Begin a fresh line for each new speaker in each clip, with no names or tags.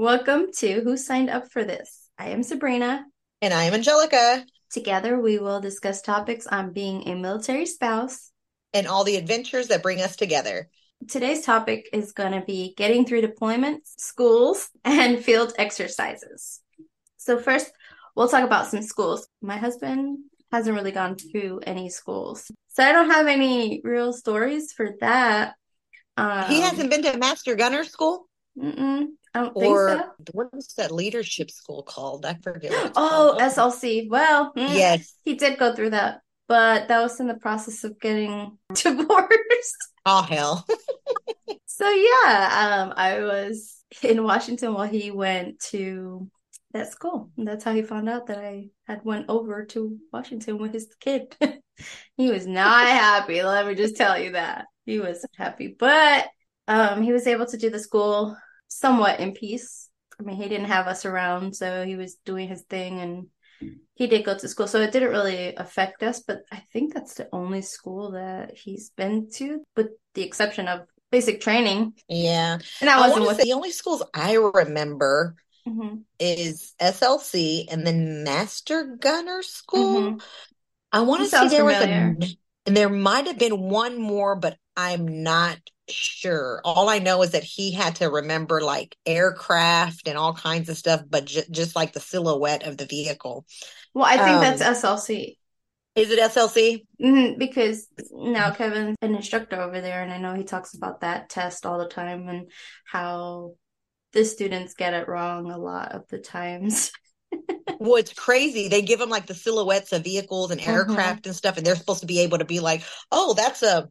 Welcome to Who Signed Up for This? I am Sabrina.
And I am Angelica.
Together, we will discuss topics on being a military spouse
and all the adventures that bring us together.
Today's topic is going to be getting through deployments, schools, and field exercises. So, first, we'll talk about some schools. My husband hasn't really gone through any schools. So, I don't have any real stories for that.
Um, he hasn't been to master gunner school?
Mm-mm. I don't
or
think so.
what is that leadership school called? I forget.
oh, called. SLC. Well,
mm, yes,
he did go through that, but that was in the process of getting divorced.
Oh hell.
so yeah, um, I was in Washington while he went to that school. And that's how he found out that I had went over to Washington with his kid. he was not happy. Let me just tell you that he was happy, but um, he was able to do the school somewhat in peace. I mean, he didn't have us around, so he was doing his thing and he did go to school. So it didn't really affect us, but I think that's the only school that he's been to, with the exception of basic training.
Yeah.
And I wasn't I with
the only schools I remember mm-hmm. is SLC and then Master Gunner School. Mm-hmm. I want to say there familiar. was a and there might have been one more, but I'm not sure. All I know is that he had to remember like aircraft and all kinds of stuff, but j- just like the silhouette of the vehicle.
Well, I think um, that's SLC.
Is it SLC?
Mm-hmm, because now Kevin's an instructor over there, and I know he talks about that test all the time and how the students get it wrong a lot of the times.
well, it's crazy. They give them like the silhouettes of vehicles and mm-hmm. aircraft mm-hmm. and stuff, and they're supposed to be able to be like, "Oh, that's a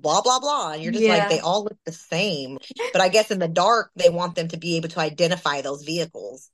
blah blah blah and you're just yeah. like they all look the same but i guess in the dark they want them to be able to identify those vehicles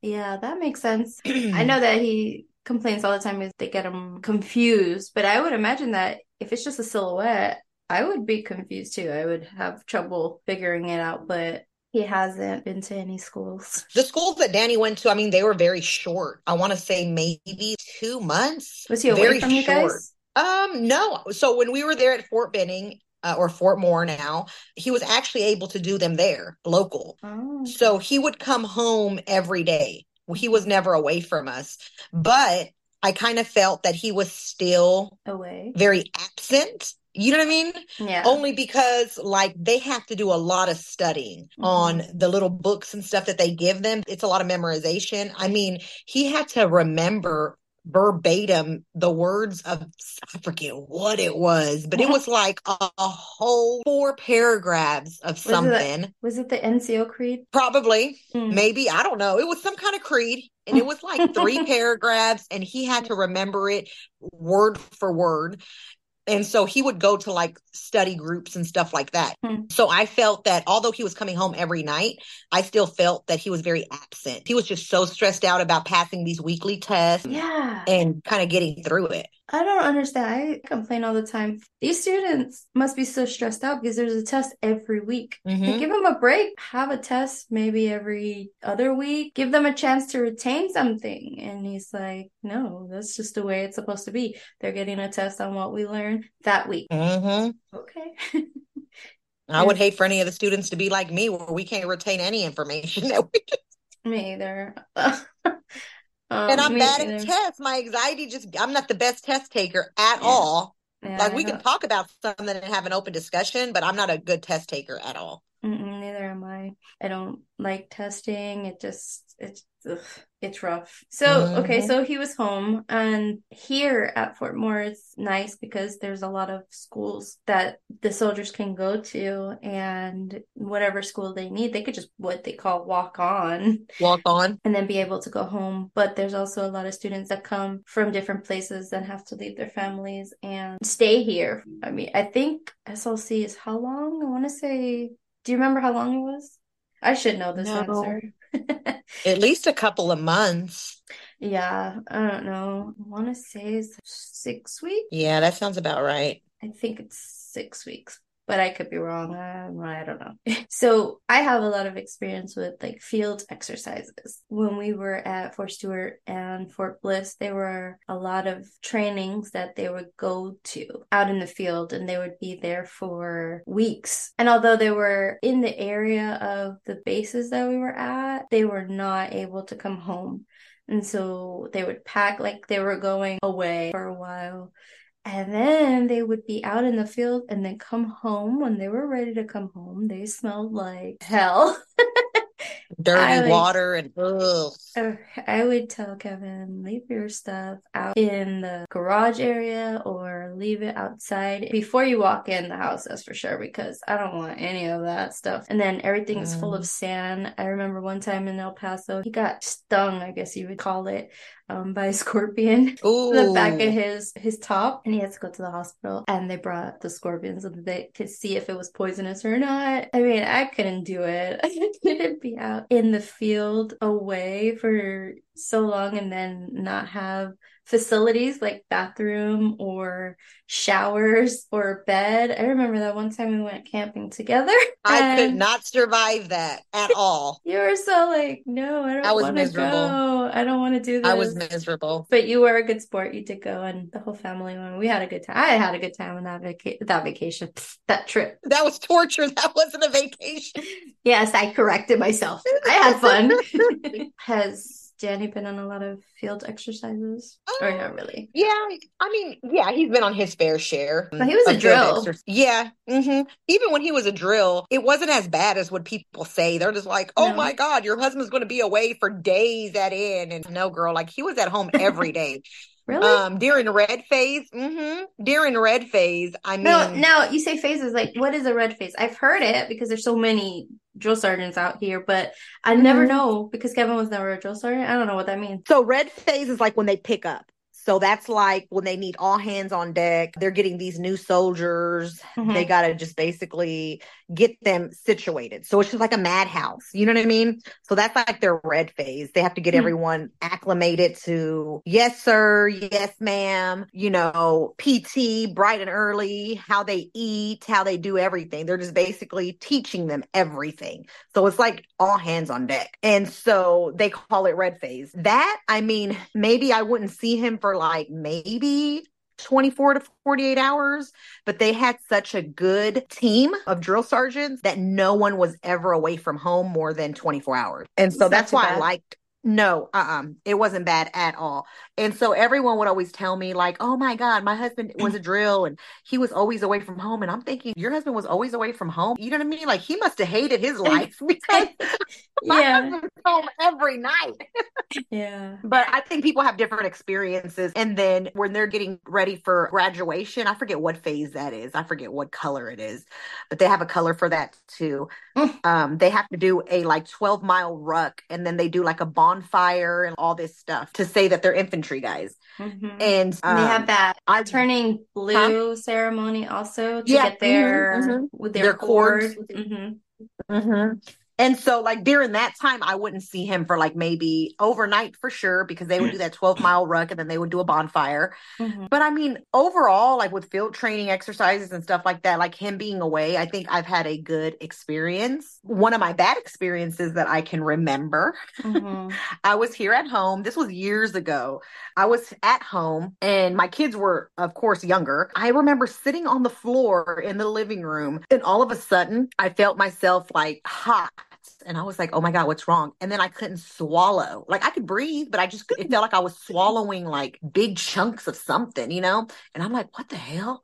yeah that makes sense i know that he complains all the time is they get him confused but i would imagine that if it's just a silhouette i would be confused too i would have trouble figuring it out but he hasn't been to any schools.
The schools that Danny went to, I mean, they were very short. I want to say maybe two months.
Was he away very from you guys?
Um, no. So when we were there at Fort Benning, uh, or Fort Moore now, he was actually able to do them there, local. Oh. So he would come home every day. He was never away from us, but I kind of felt that he was still
away,
very absent. You know what I mean?
Yeah.
Only because like they have to do a lot of studying mm-hmm. on the little books and stuff that they give them. It's a lot of memorization. I mean, he had to remember verbatim the words of I forget what it was, but it was like a, a whole four paragraphs of was something.
It, was it the NCO creed?
Probably, mm. maybe I don't know. It was some kind of creed, and it was like three paragraphs, and he had to remember it word for word and so he would go to like study groups and stuff like that. Hmm. So I felt that although he was coming home every night, I still felt that he was very absent. He was just so stressed out about passing these weekly tests
yeah.
and kind of getting through it.
I don't understand. I complain all the time. These students must be so stressed out because there's a test every week. Mm-hmm. Like, give them a break. Have a test maybe every other week. Give them a chance to retain something. And he's like, no, that's just the way it's supposed to be. They're getting a test on what we learned that week.
Mm-hmm.
Okay.
I would hate for any of the students to be like me where we can't retain any information that we just
me either.
Um, and I'm bad at tests. My anxiety just, I'm not the best test taker at yeah. all. Yeah, like we can talk about something and have an open discussion, but I'm not a good test taker at all.
Mm-mm, neither am I. I don't like testing. It just, it's ugh, it's rough. So, mm-hmm. okay, so he was home and here at Fort Moore it's nice because there's a lot of schools that the soldiers can go to and whatever school they need, they could just what they call walk on.
Walk on.
And then be able to go home. But there's also a lot of students that come from different places and have to leave their families and stay here. I mean, I think SLC is how long? I want to say do you remember how long it was? I should know this no. answer.
At least a couple of months.
Yeah, I don't know. I want to say it's six weeks.
Yeah, that sounds about right.
I think it's six weeks. But I could be wrong. I, I don't know. so I have a lot of experience with like field exercises. When we were at Fort Stewart and Fort Bliss, there were a lot of trainings that they would go to out in the field and they would be there for weeks. And although they were in the area of the bases that we were at, they were not able to come home. And so they would pack like they were going away for a while. And then they would be out in the field and then come home when they were ready to come home. They smelled like hell.
dirty would, water and ugh.
I would tell Kevin, leave your stuff out in the garage area or leave it outside before you walk in the house, that's for sure, because I don't want any of that stuff. And then everything's mm. full of mm. sand. I remember one time in El Paso, he got stung, I guess you would call it, um, by a scorpion Ooh. the back of his his top, and he had to go to the hospital. And they brought the scorpion so that they could see if it was poisonous or not. I mean, I couldn't do it. I couldn't be out in the field away for so long and then not have facilities like bathroom or showers or bed. I remember that one time we went camping together.
I could not survive that at all.
you were so like, no, I don't want to go. I don't want to do this.
I was miserable.
But you were a good sport. You did go and the whole family went. We had a good time. I had a good time on that vaca- that vacation, that trip.
That was torture. That wasn't a vacation.
yes, I corrected myself. I had fun. Has Danny been on a lot of field exercises? Um, or not really?
Yeah, I mean, yeah, he's been on his fair share.
But he was a drill.
Yeah. Mm-hmm. Even when he was a drill, it wasn't as bad as what people say. They're just like, oh no. my God, your husband's going to be away for days at end. And no, girl, like he was at home every day.
Really?
Um, during red phase. Mm-hmm. During red phase, I mean.
No, now you say phases. Like, what is a red phase? I've heard it because there's so many drill sergeants out here, but I never mm-hmm. know because Kevin was never a drill sergeant. I don't know what that means.
So red phase is like when they pick up. So that's like when they need all hands on deck. They're getting these new soldiers. Mm-hmm. They got to just basically get them situated. So it's just like a madhouse. You know what I mean? So that's like their red phase. They have to get mm-hmm. everyone acclimated to, yes, sir. Yes, ma'am. You know, PT, bright and early, how they eat, how they do everything. They're just basically teaching them everything. So it's like all hands on deck. And so they call it red phase. That, I mean, maybe I wouldn't see him for like maybe 24 to 48 hours, but they had such a good team of drill sergeants that no one was ever away from home more than 24 hours. And so that's why bad. I liked no, uh-uh. It wasn't bad at all. And so everyone would always tell me, like, oh my God, my husband was a drill and he was always away from home. And I'm thinking, your husband was always away from home. You know what I mean? Like he must have hated his life because my yeah. husband was home every night.
yeah.
But I think people have different experiences. And then when they're getting ready for graduation, I forget what phase that is. I forget what color it is, but they have a color for that too. Mm. um, they have to do a like 12 mile ruck and then they do like a bonfire and all this stuff to say that they're infantry guys. Mm-hmm. And
um, they have that I, turning blue huh? ceremony also to yeah, get their mm-hmm, mm-hmm. with their, their cords. cords.
Mm-hmm. And so, like during that time, I wouldn't see him for like maybe overnight for sure because they would do that 12 mile ruck and then they would do a bonfire. Mm-hmm. But I mean, overall, like with field training exercises and stuff like that, like him being away, I think I've had a good experience. One of my bad experiences that I can remember, mm-hmm. I was here at home. This was years ago. I was at home and my kids were, of course, younger. I remember sitting on the floor in the living room and all of a sudden I felt myself like hot and I was like, oh my God, what's wrong? And then I couldn't swallow. Like I could breathe, but I just, it felt like I was swallowing like big chunks of something, you know? And I'm like, what the hell?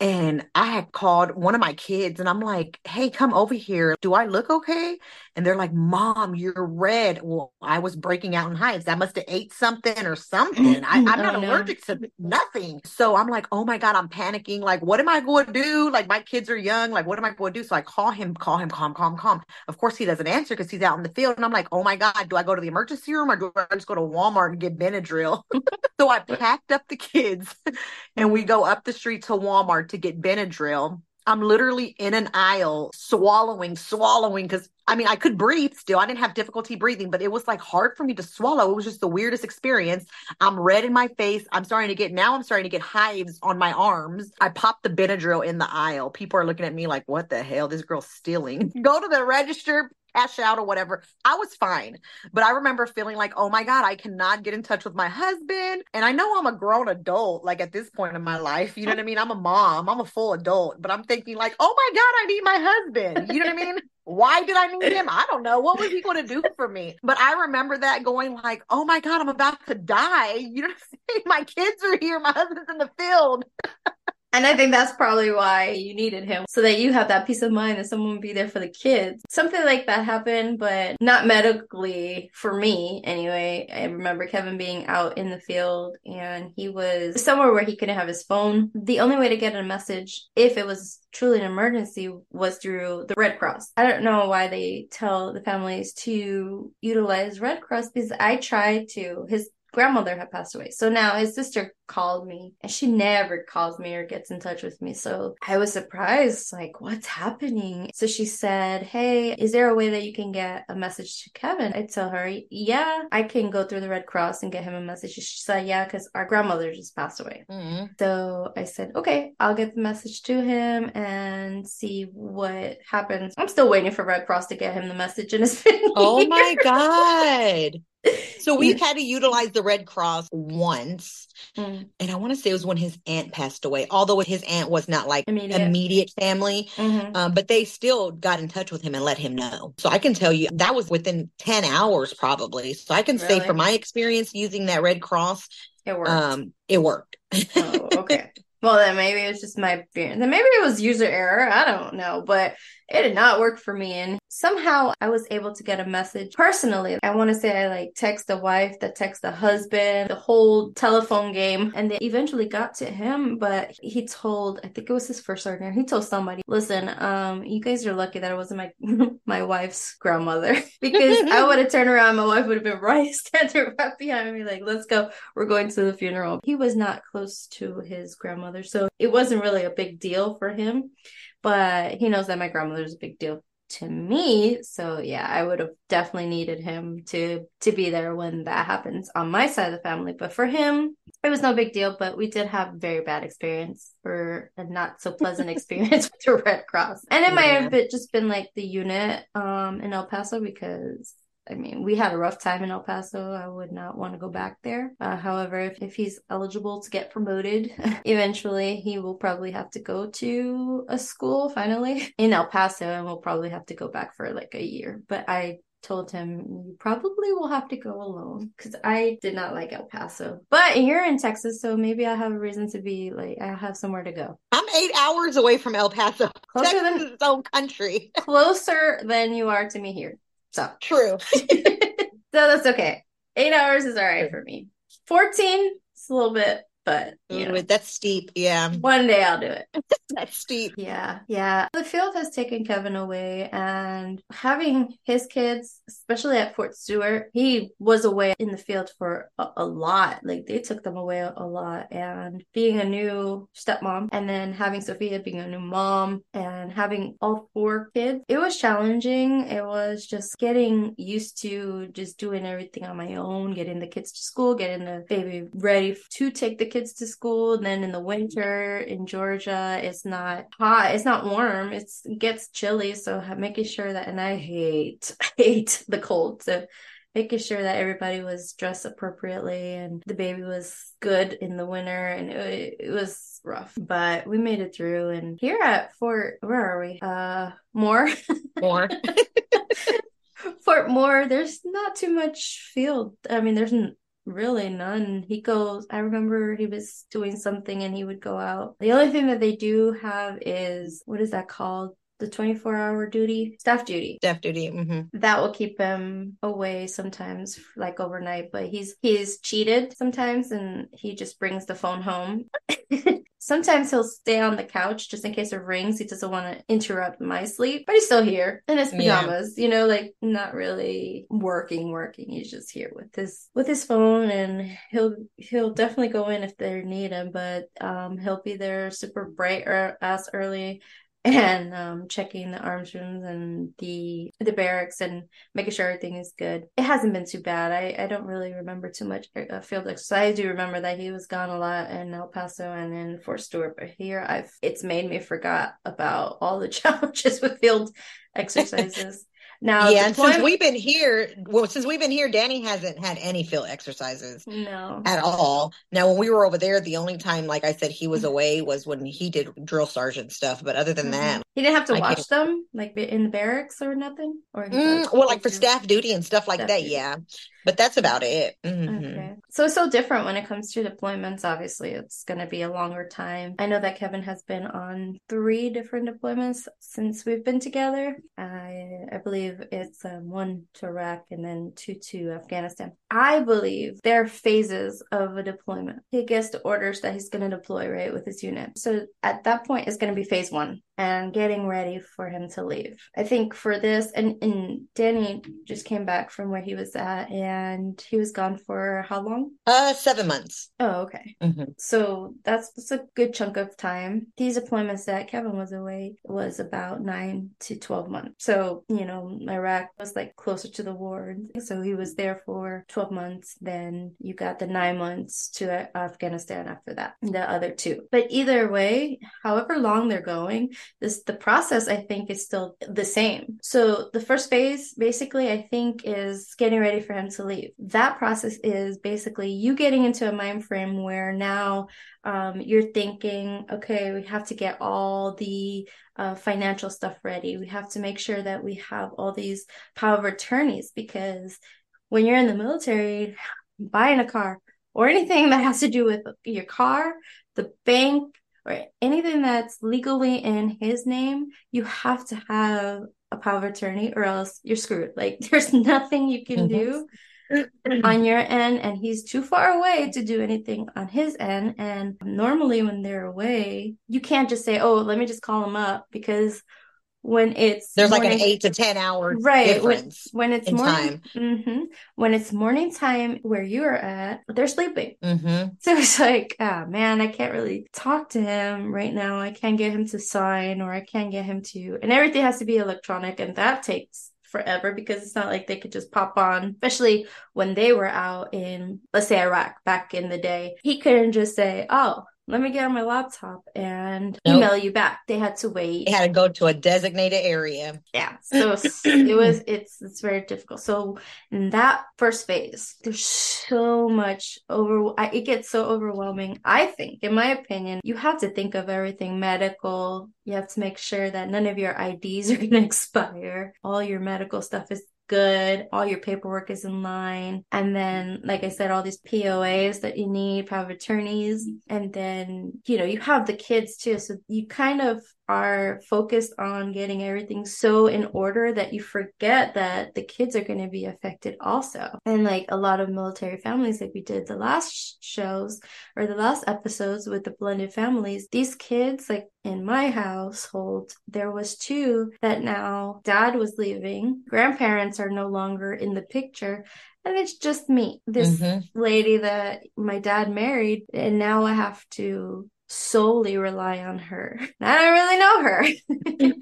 And I had called one of my kids and I'm like, hey, come over here. Do I look okay? And they're like, Mom, you're red. Well, I was breaking out in hives. I must have ate something or something. I, mm-hmm. am not oh, allergic to nothing. So I'm like, oh my God, I'm panicking. Like, what am I going to do? Like, my kids are young. Like, what am I going to do? So I call him, call him, calm, calm, calm. Of course, he doesn't answer because he's out in the field. And I'm like, oh my God, do I go to the emergency room or do I just go to Walmart and get Benadryl? so I packed up the kids and we go up the street to Walmart to get Benadryl. I'm literally in an aisle swallowing, swallowing because I mean, I could breathe still. I didn't have difficulty breathing, but it was like hard for me to swallow. It was just the weirdest experience. I'm red in my face. I'm starting to get, now I'm starting to get hives on my arms. I popped the Benadryl in the aisle. People are looking at me like, what the hell? This girl's stealing. Go to the register, cash out or whatever. I was fine. But I remember feeling like, oh my God, I cannot get in touch with my husband. And I know I'm a grown adult, like at this point in my life. You know what I mean? I'm a mom, I'm a full adult, but I'm thinking, like, oh my God, I need my husband. You know what I mean? Why did I need him? I don't know. What was he going to do for me? But I remember that going like, oh my God, I'm about to die. You know what I'm saying? My kids are here. My husband's in the field.
And I think that's probably why you needed him so that you have that peace of mind that someone would be there for the kids. Something like that happened, but not medically for me anyway. I remember Kevin being out in the field and he was somewhere where he couldn't have his phone. The only way to get a message, if it was truly an emergency, was through the Red Cross. I don't know why they tell the families to utilize Red Cross because I tried to. His grandmother had passed away. So now his sister called me and she never calls me or gets in touch with me. So I was surprised, like, what's happening? So she said, Hey, is there a way that you can get a message to Kevin? I tell her, Yeah, I can go through the Red Cross and get him a message. She said, Yeah, because our grandmother just passed away. Mm-hmm. So I said, Okay, I'll get the message to him and see what happens. I'm still waiting for Red Cross to get him the message and it's been
Oh my God. So we've had to utilize the Red Cross once. Mm. And I want to say it was when his aunt passed away, although his aunt was not like immediate, immediate family, mm-hmm. um, but they still got in touch with him and let him know. So I can tell you that was within 10 hours probably. So I can really? say from my experience using that Red Cross,
it worked. Um,
it worked.
oh, okay. Well, then maybe it was just my experience. Then maybe it was user error. I don't know, but it did not work for me. And somehow I was able to get a message personally. I want to say I like text the wife, that text the husband, the whole telephone game. And they eventually got to him, but he told, I think it was his first sergeant, he told somebody, listen, um, you guys are lucky that it wasn't my, my wife's grandmother because I would have turned around. My wife would have been right standing right behind me, like, let's go. We're going to the funeral. He was not close to his grandmother. So it wasn't really a big deal for him but he knows that my grandmother's a big deal to me so yeah i would have definitely needed him to to be there when that happens on my side of the family but for him it was no big deal but we did have very bad experience or a not so pleasant experience with the red cross and it yeah. might have been, just been like the unit um in el paso because I mean, we had a rough time in El Paso. I would not want to go back there. Uh, however, if, if he's eligible to get promoted, eventually he will probably have to go to a school finally in El Paso and we'll probably have to go back for like a year. But I told him you probably will have to go alone because I did not like El Paso. But you're in Texas, so maybe I have a reason to be like I have somewhere to go.
I'm eight hours away from El Paso. Closer Texas than, is its own country.
closer than you are to me here. So
true. so
that's okay. Eight hours is all right for me. 14, it's a little bit but you mm, know,
that's steep. Yeah.
One day I'll do it.
that's steep.
Yeah. Yeah. The field has taken Kevin away and having his kids, especially at Fort Stewart, he was away in the field for a, a lot. Like they took them away a, a, lot and being a new stepmom and then having Sophia being a new mom and having all four kids, it was challenging. It was just getting used to just doing everything on my own, getting the kids to school, getting the baby ready to take the kids to school. And then in the winter in Georgia, it's not hot, it's not warm, it's, it gets chilly. So making sure that, and I hate, hate the cold. So making sure that everybody was dressed appropriately and the baby was good in the winter and it, it, was rough but we made it through and here at fort where are we uh Moore
Moore
fort Moore there's not too much field i mean there's Really, none. He goes, I remember he was doing something and he would go out. The only thing that they do have is, what is that called? the 24 hour duty, staff duty.
Staff duty. Mm-hmm.
That will keep him away sometimes, like overnight, but he's, he's cheated sometimes and he just brings the phone home. Sometimes he'll stay on the couch just in case it rings. He doesn't want to interrupt my sleep, but he's still here in his pajamas, yeah. you know, like not really working, working. He's just here with his with his phone and he'll he'll definitely go in if they need him, but um he'll be there super bright or as early and um, checking the arms rooms and the the barracks and making sure everything is good. It hasn't been too bad. I, I don't really remember too much uh, field exercise. I do remember that he was gone a lot in El Paso and in Fort Stewart, but here I've it's made me forgot about all the challenges with field exercises.
Now, yeah, and since we've been here, well, since we've been here, Danny hasn't had any field exercises,
no,
at all. Now, when we were over there, the only time, like I said, he was away was when he did drill sergeant stuff. But other than mm-hmm. that,
he didn't have to I watch them, like in the barracks or nothing, or
mm, well, like for staff duty and stuff like staff that. Duty. Yeah, but that's about it. Mm-hmm.
Okay. So it's so different when it comes to deployments. Obviously, it's going to be a longer time. I know that Kevin has been on three different deployments since we've been together. I I believe it's um, one to Iraq and then two to Afghanistan. I believe there are phases of a deployment. He gets the orders that he's going to deploy right with his unit. So at that point, it's going to be phase one and getting ready for him to leave. I think for this, and, and Danny just came back from where he was at, and he was gone for how long?
Uh, seven months.
Oh, okay. Mm-hmm. So that's that's a good chunk of time. These deployments that Kevin was away was about nine to twelve months. So you know, Iraq was like closer to the war, so he was there for twelve months. Then you got the nine months to Afghanistan after that, the other two. But either way, however long they're going this the process I think is still the same. So the first phase basically I think is getting ready for him to leave. That process is basically you getting into a mind frame where now um, you're thinking, okay, we have to get all the uh, financial stuff ready. We have to make sure that we have all these power of attorneys because when you're in the military, buying a car or anything that has to do with your car, the bank, or anything that's legally in his name, you have to have a power of attorney or else you're screwed. Like there's nothing you can do on your end and he's too far away to do anything on his end. And normally when they're away you can't just say oh let me just call him up because when it's
there's morning, like an eight to ten hour right difference
when, when it's morning mm-hmm, when it's morning time where you're at they're sleeping. Mm-hmm. so it's like ah oh, man i can't really talk to him right now. I can't get him to sign or i can't get him to and everything has to be electronic and that takes forever because it's not like they could just pop on, especially when they were out in, let's say, Iraq back in the day. He couldn't just say, Oh, let me get on my laptop and nope. email you back. They had to wait.
They had to go to a designated area.
Yeah. So it was it's it's very difficult. So in that first phase, there's so much over it gets so overwhelming. I think, in my opinion, you have to think of everything medical. You have to make sure that none of your IDs are gonna expire. All your medical stuff is good. All your paperwork is in line. And then, like I said, all these POAs that you need, power of attorneys. And then, you know, you have the kids too. So you kind of are focused on getting everything so in order that you forget that the kids are going to be affected also. And like a lot of military families, like we did the last shows or the last episodes with the blended families, these kids, like in my household, there was two that now dad was leaving, grandparents are no longer in the picture. And it's just me, this mm-hmm. lady that my dad married, and now I have to solely rely on her. I don't really know her.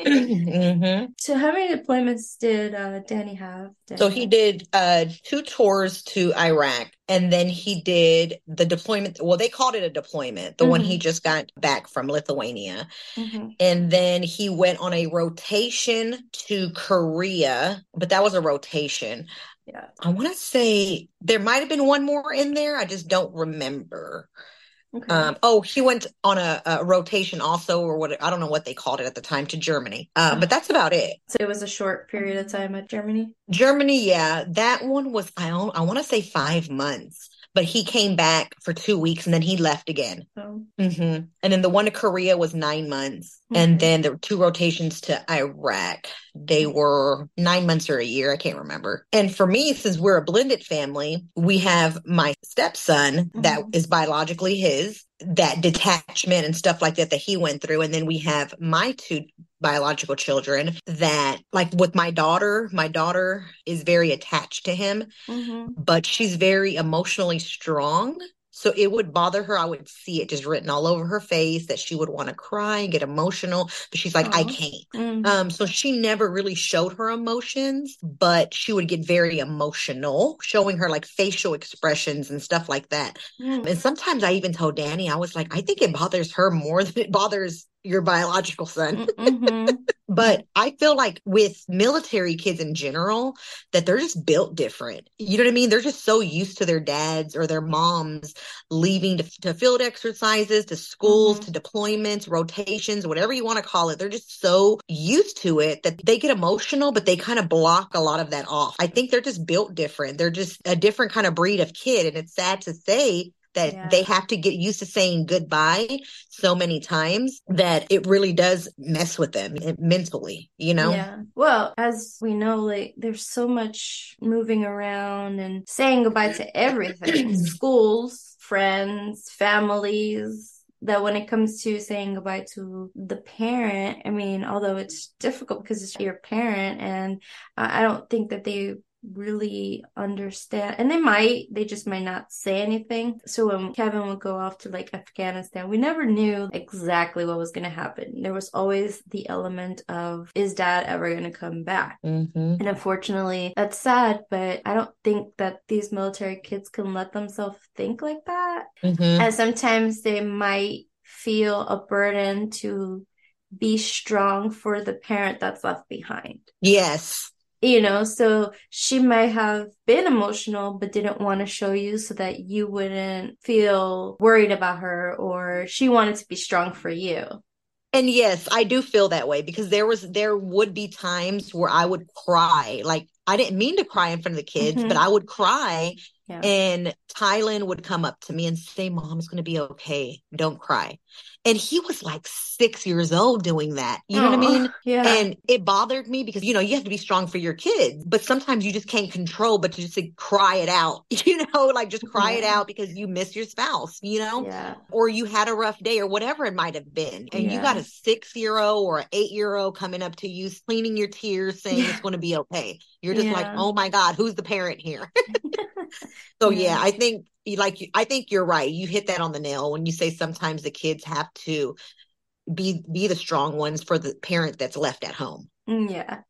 mm-hmm. So, how many deployments did uh, Danny have?
Danny so he did uh, two tours to Iraq, and then he did the deployment. Well, they called it a deployment, the mm-hmm. one he mm-hmm. just got back from Lithuania, mm-hmm. and then he went on a rotation to Korea, but that was a rotation.
Yeah,
I want to say there might have been one more in there. I just don't remember. Okay. Um, oh, he went on a, a, rotation also, or what I don't know what they called it at the time to Germany. Uh, but that's about it.
So it was a short period of time at Germany.
Germany, yeah, that one was I I want to say five months but he came back for two weeks and then he left again. Oh. Mm-hmm. And then the one to Korea was nine months. Mm-hmm. And then the two rotations to Iraq, they were nine months or a year. I can't remember. And for me, since we're a blended family, we have my stepson mm-hmm. that is biologically his, that detachment and stuff like that that he went through. And then we have my two biological children that like with my daughter my daughter is very attached to him mm-hmm. but she's very emotionally strong So it would bother her. I would see it just written all over her face that she would want to cry and get emotional, but she's like, Aww. I can't. Mm-hmm. Um, so she never really showed her emotions, but she would get very emotional, showing her like facial expressions and stuff like that. Mm. And sometimes I even told Danny, I was like, I think it bothers her more than it bothers your biological son. Mm-hmm. but I feel like with military kids in general, that they're just built different. You know what I mean? They're just so used to their dads or their moms leaving to, to field exercises, to schools, mm-hmm. to deployments, rotations, whatever you want to call it. They're just so used to it that they get emotional, but they kind of block a lot of that off. I think they're just built different. They're just a different kind of breed of kid. And it's sad to say that yeah. they have to get used to saying goodbye so many times that it really does mess with them eh, mentally, you know?
Yeah. Well, as we know, like there's so much moving around and saying goodbye to everything schools, friends, families, that when it comes to saying goodbye to the parent, I mean, although it's difficult because it's your parent, and I don't think that they really understand and they might they just might not say anything. So when kevin would go off to like afghanistan we never knew exactly what was going to happen. There was always the element of is dad ever going to come back? Mm-hmm. and unfortunately that's sad but i don't think that these military kids can let themselves think like that. Mm-hmm. and sometimes they might feel a burden to be strong for the parent that's left behind.
Yes
you know so she might have been emotional but didn't want to show you so that you wouldn't feel worried about her or she wanted to be strong for you
and yes i do feel that way because there was there would be times where i would cry like i didn't mean to cry in front of the kids mm-hmm. but i would cry yeah. and tylen would come up to me and say mom's going to be okay don't cry and he was like six years old doing that. You know what I mean?
Yeah.
And it bothered me because, you know, you have to be strong for your kids, but sometimes you just can't control, but to just like, cry it out, you know, like just cry yeah. it out because you miss your spouse, you know,
yeah.
or you had a rough day or whatever it might have been. And yeah. you got a six year old or an eight year old coming up to you, cleaning your tears, saying it's going to be okay. You're just like, oh my God, who's the parent here? so yeah, I think like I think you're right. You hit that on the nail when you say sometimes the kids have to be be the strong ones for the parent that's left at home.
Mm, yeah.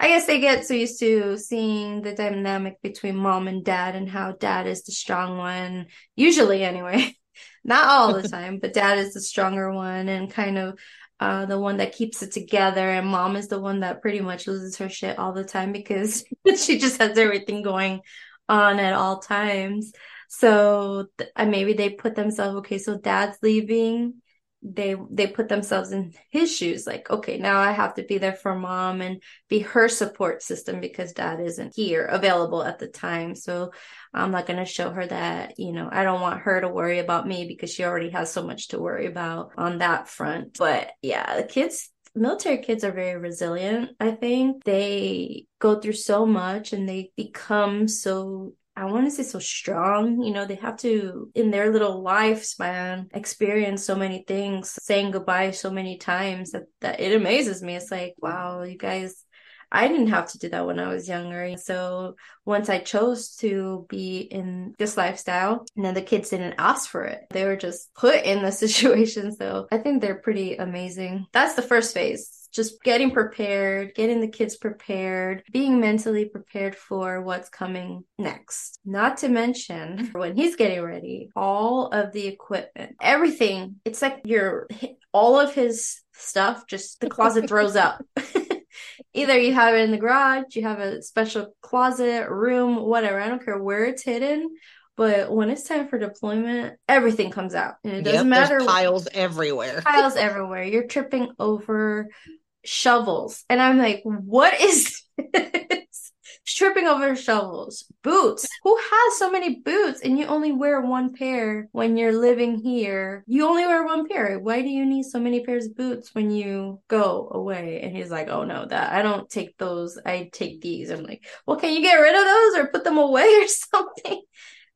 I guess they get so used to seeing the dynamic between mom and dad and how dad is the strong one, usually anyway. Not all the time, but dad is the stronger one and kind of uh, the one that keeps it together. And mom is the one that pretty much loses her shit all the time because she just has everything going on at all times. So th- maybe they put themselves, okay, so dad's leaving. They they put themselves in his shoes, like, okay, now I have to be there for mom and be her support system because dad isn't here available at the time. So I'm not gonna show her that, you know, I don't want her to worry about me because she already has so much to worry about on that front. But yeah, the kids military kids are very resilient. I think they go through so much and they become so I want to say so strong. You know, they have to, in their little lifespan, experience so many things, saying goodbye so many times that, that it amazes me. It's like, wow, you guys, I didn't have to do that when I was younger. So once I chose to be in this lifestyle, and then the kids didn't ask for it. They were just put in the situation. So I think they're pretty amazing. That's the first phase just getting prepared, getting the kids prepared, being mentally prepared for what's coming next. Not to mention when he's getting ready, all of the equipment, everything. It's like your all of his stuff just the closet throws up. Either you have it in the garage, you have a special closet, room, whatever. I don't care where it's hidden. But when it's time for deployment, everything comes out. And it doesn't yep, matter.
piles everywhere.
piles everywhere. You're tripping over shovels. And I'm like, what is this? Tripping over shovels, boots. Who has so many boots and you only wear one pair when you're living here? You only wear one pair. Why do you need so many pairs of boots when you go away? And he's like, oh no, that I don't take those. I take these. I'm like, well, can you get rid of those or put them away or something?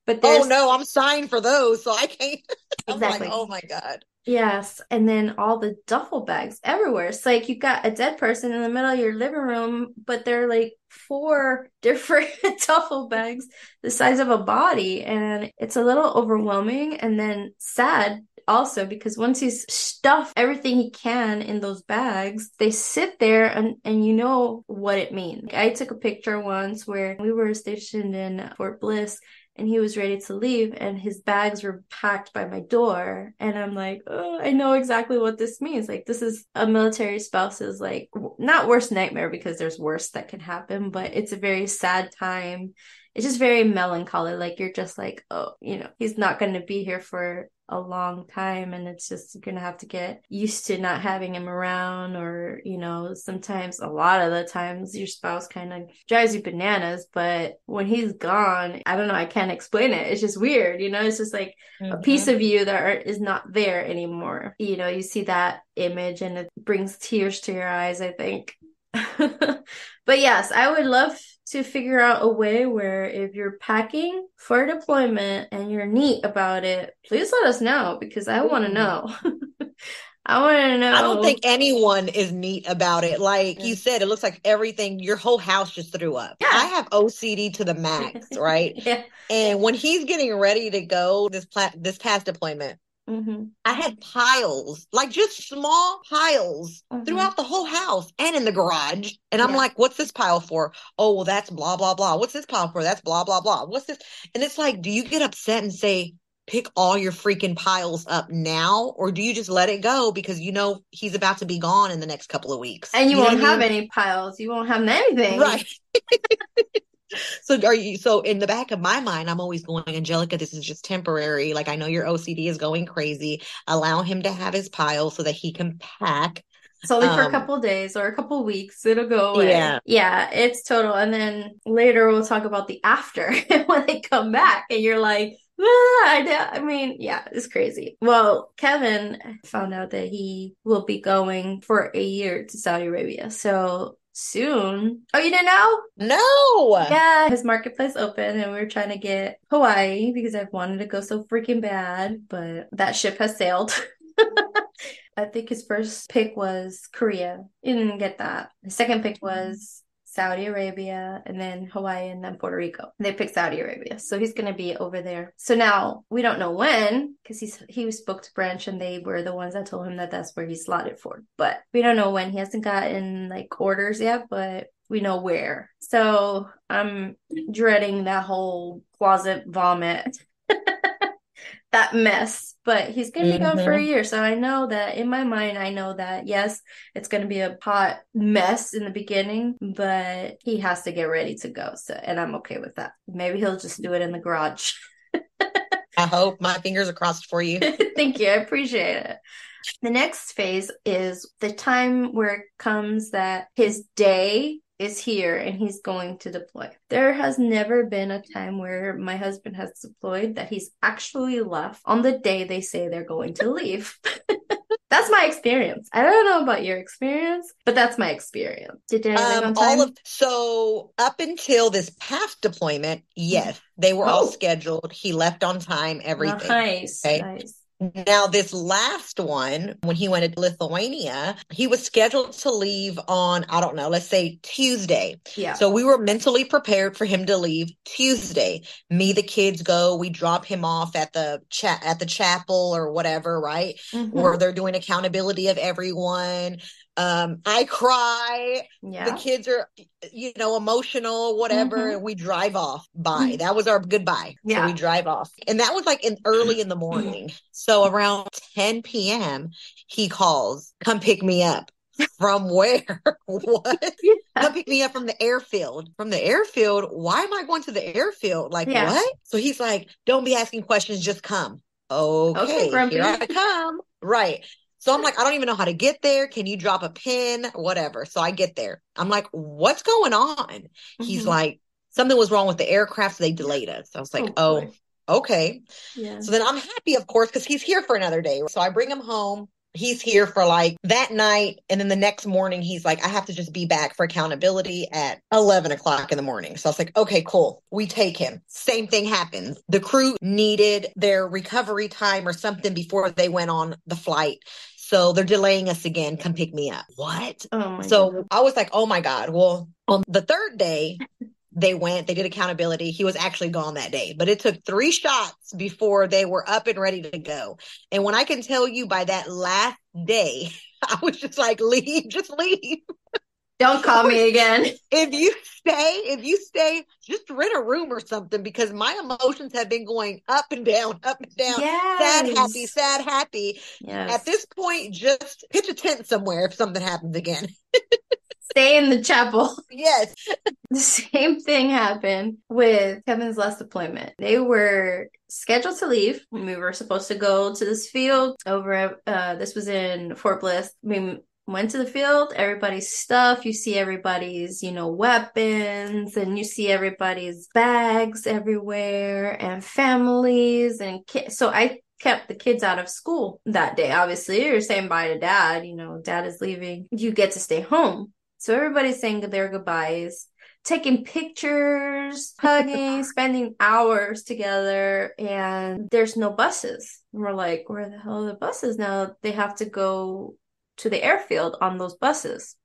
But oh no, I'm signed for those, so I can't. I'm exactly. Like, oh my god.
Yes. And then all the duffel bags everywhere. It's like you've got a dead person in the middle of your living room, but they're like four different duffel bags the size of a body. And it's a little overwhelming and then sad also because once he's stuffed everything he can in those bags, they sit there and, and you know what it means. I took a picture once where we were stationed in Fort Bliss and he was ready to leave and his bags were packed by my door. And i'm like oh i know exactly what this means. Like this is a military spouse's like not worst nightmare because there's worse that can happen but it's a very sad time it's just very melancholy like you're just like oh you know he's not going to be here for a long time and it's just you're gonna have to get used to not having him around or you know sometimes a lot of the times your spouse kind of drives you bananas but when he's gone i don't know i can't explain it. It's just weird you know? It's just like mm-hmm. a piece of you that are, is not there anymore. You know you see that image and it brings tears to your eyes i think. But yes i would love to figure out a way where if you're packing for deployment and you're neat about it, please let us know because I want to know. I want to know.
I don't think anyone is neat about it. Like yeah. you said, it looks like everything, your whole house just threw up. Yeah. I have OCD to the max, right? yeah. And when he's getting ready to go this pla- this past deployment, Mm-hmm. I had piles, like just small piles mm-hmm. throughout the whole house and in the garage. And I'm yeah. like, what's this pile for? Oh, well, that's blah, blah, blah. What's this pile for? That's blah, blah, blah. What's this? And it's like, do you get upset and say, pick all your freaking piles up now? Or do you just let it go because you know he's about to be gone in the next couple of weeks?
And you, you won't have mean? any piles. You won't have anything.
Right. so are you so in the back of my mind i'm always going angelica this is just temporary. Like i know your ocd is going crazy. Allow him to have his pile so that he can pack.
It's only for um, a couple days or a couple weeks. It'll go away. Yeah. Yeah it's total. And then later we'll talk about the after when they come back and you're like ah, I, I mean, yeah, it's crazy. Well, Kevin found out that he will be going for a year to Saudi Arabia. So soon. Oh, you didn't know?
No.
Yeah, his marketplace open and we are trying to get Hawaii because I've wanted to go so freaking bad, but that ship has sailed. I think his first pick was Korea. He didn't get that. His second pick mm-hmm. was Saudi Arabia, and then Hawaii, and then Puerto Rico. They picked Saudi Arabia, so he's going to be over there. So now we don't know when because he's he spoke to Branch, and they were the ones that told him that that's where he's slotted for. But we don't know when. He hasn't gotten like orders yet, but we know where. So I'm dreading that whole closet vomit that mess. But he's going to be mm-hmm. gone for a mm-hmm. year. So I know that in my mind, I know that yes, it's going to be a hot mess in the beginning, but he has to get ready to go. So, and I'm okay with that. Maybe he'll just do it in the garage.
I hope my fingers are crossed for you.
Thank you. I appreciate it. The next phase is the time where it comes that his day is here and he's going to deploy. There has never been a time where my husband has deployed that he's actually left on the day they say they're going to leave. that's my experience. I don't know about your experience, but that's my experience. Did you um,
all of so up until this past deployment, yes, they were oh. all scheduled. He left on time, everything.
Nice, okay? nice.
Now, this last one, when he went to Lithuania, he was scheduled to leave on, I don't know, let's say Tuesday. Yeah. So we were mentally prepared for him to leave Tuesday. Me, the kids go, we drop him off at the chat at the chapel or whatever, right? Mm-hmm. Where they're doing accountability of everyone um i cry. Yeah. the kids are you know emotional whatever mm-hmm. and we drive off bye mm-hmm. that was our goodbye. Yeah. so we drive off. And that was like in early in the morning. So around 10 p.m he calls come pick me up. From where? What? Yeah. come pick me up from the airfield. From the airfield? Why am i going to the airfield? Like yeah. what? So he's like don't be asking questions just come. Okay, okay here i come. Right so I'm like, I don't even know how to get there. Can you drop a pin? Whatever. So I get there. I'm like, what's going on? Mm-hmm. He's like, something was wrong with the aircraft. So they delayed us. I was like, oh, oh okay. Yeah. So then I'm happy, of course, because he's here for another day. So I bring him home he's here for like that night. And then the next morning, he's like, I have to just be back for accountability at 11 o'clock in the morning. So I was like, okay, cool. We take him. Same thing happens. The crew needed their recovery time or something before they went on the flight. So they're delaying us again. Come pick me up. What? Oh so God. I was like, oh my God. Well, on the third day, they went, they did accountability. He was actually gone that day, but it took three shots before they were up and ready to go. And when I can tell you by that last day, I was just like, leave, just leave.
Don't call me again.
If you stay, if you stay, just rent a room or something because my emotions have been going up and down, up and down. Yes. Sad, happy, sad, happy. Yes. At this point, just pitch a tent somewhere if something happens again.
Stay in the chapel.
Yes.
The same thing happened with Kevin's last deployment. They were scheduled to leave. We were supposed to go to this field over. Uh, this was in Fort Bliss. We went to the field, everybody's stuff, you see everybody's, you know, weapons and you see everybody's bags everywhere and families and kids. So I kept the kids out of school that day. Obviously, you're saying bye to dad, you know, dad is leaving. You get to stay home. So everybody's saying their goodbyes, taking pictures, hugging, spending hours together, and there's no buses. And we're like, where the hell are the buses now? They have to go to the airfield on those buses.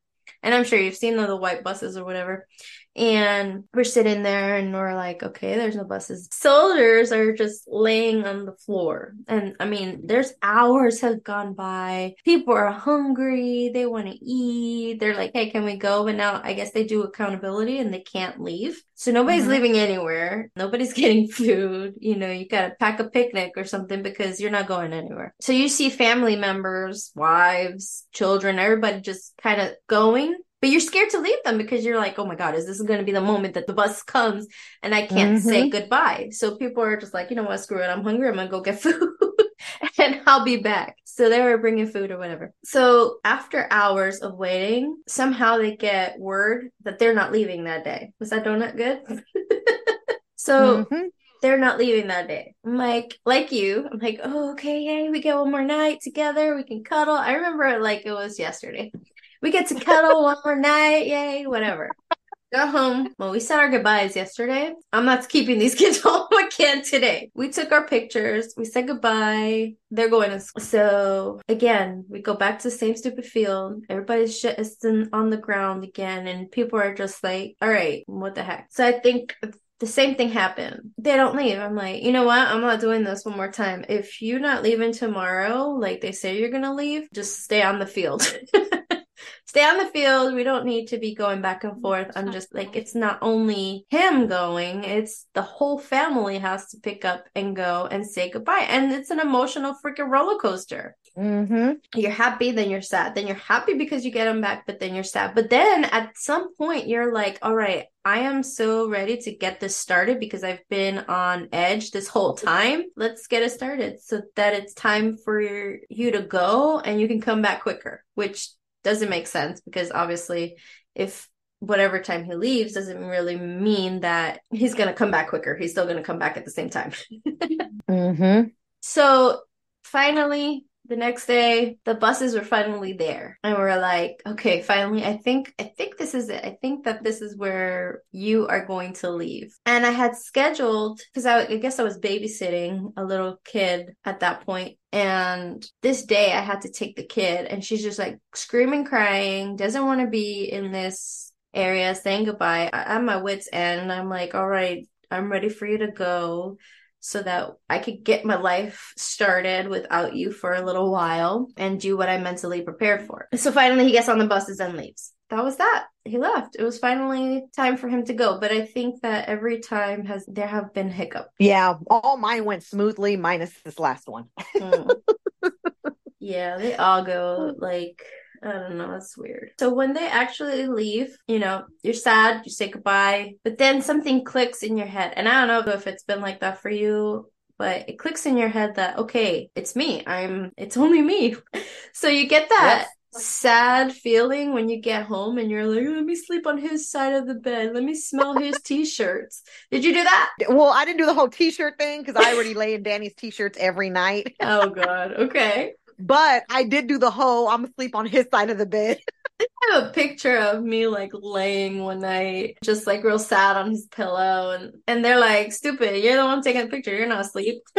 And I'm sure you've seen the white buses or whatever. And we're sitting there and we're like, okay, there's no buses. Soldiers are just laying on the floor. And I mean, there's hours have gone by. People are hungry. They want to eat. They're like, hey, can we go? But now I guess they do accountability and they can't leave. So nobody's mm-hmm. leaving anywhere. Nobody's getting food. You know, you got to pack a picnic or something because you're not going anywhere. So you see family members, wives, children, everybody just kind of going but you're scared to leave them because you're like, oh my God, is this going to be the moment that the bus comes and I can't mm-hmm. say goodbye? So people are just like, you know what, screw it. I'm hungry. I'm going to go get food and I'll be back. So they were bringing food or whatever. So after hours of waiting, somehow they get word that they're not leaving that day. Was that donut good? so mm-hmm they're not leaving that day. I'm like, like you, I'm like, oh, okay, yay, we get one more night together. We can cuddle. I remember it like it was yesterday. We get to cuddle one more night. Yay, whatever. Go home. Well, we said our goodbyes yesterday. I'm not keeping these kids home again today. We took our pictures. We said goodbye. They're going to school. So again, we go back to the same stupid field. Everybody's shit is on the ground again. And people are just like, all right, what the heck? So I think the same thing happened. They don't leave. I'm like, you know what? I'm not doing this one more time. If you're not leaving tomorrow, like they say you're going to leave, just stay on the field. stay on the field. We don't need to be going back and forth. I'm just like, it's not only him going, it's the whole family has to pick up and go and say goodbye. And it's an emotional freaking roller coaster. Mm-hmm. You're happy, then you're sad. Then you're happy because you get him back, but then you're sad. But then at some point, you're like, all right, I am so ready to get this started because I've been on edge this whole time. Let's get it started so that it's time for you to go and you can come back quicker, which doesn't make sense because obviously if whatever time he leaves doesn't really mean that he's going to come back quicker. He's still going to come back at the same time. mm-hmm. So finally, the next day the buses were finally there. And we're like okay finally i think i think this is it. I think that this is where you are going to leave. And i had scheduled because I, I guess i was babysitting a little kid at that point. And this day i had to take the kid. And she's just like screaming crying doesn't want to be in this area saying goodbye. I, i'm my wits end. I'm like all right i'm ready for you to go so that I could get my life started without you for a little while and do what I mentally prepared for. So finally, he gets on the buses and leaves. That was that. He left. It was finally time for him to go. But I think that every time has there have been hiccups.
Yeah, all mine went smoothly, minus this last one. mm.
Yeah, they all go like I don't know. It's weird. So when they actually leave, you know, you're sad, you say goodbye, but then something clicks in your head. And I don't know if it's been like that for you, but it clicks in your head that, okay, it's me. I'm, it's only me. so you get that. Yes sad feeling when you get home and you're like, let me sleep on his side of the bed. Let me smell his t-shirts. Did you do that?
Well, I didn't do the whole t-shirt thing because I already lay in Danny's t-shirts every night.
oh God. Okay
but I did do the whole I'm asleep on his side of the bed.
I have a picture of me like laying one night, just like real sad on his pillow, and and they're like, "Stupid, you're the one taking the picture. You're not asleep."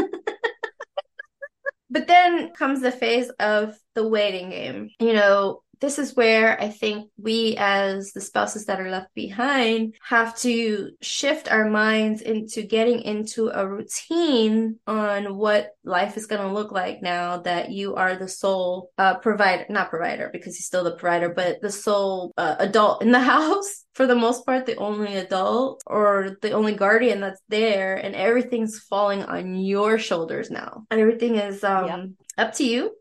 but then comes the phase of the waiting game. You know, this is where I think we, as the spouses that are left behind, have to shift our minds into getting into a routine on what life is going to look like now that you are the sole uh, provider, not provider, because he's still the provider, but the sole uh, adult in the house. For the most part, the only adult or the only guardian that's there, and everything's falling on your shoulders now. And everything is um, yep. up to you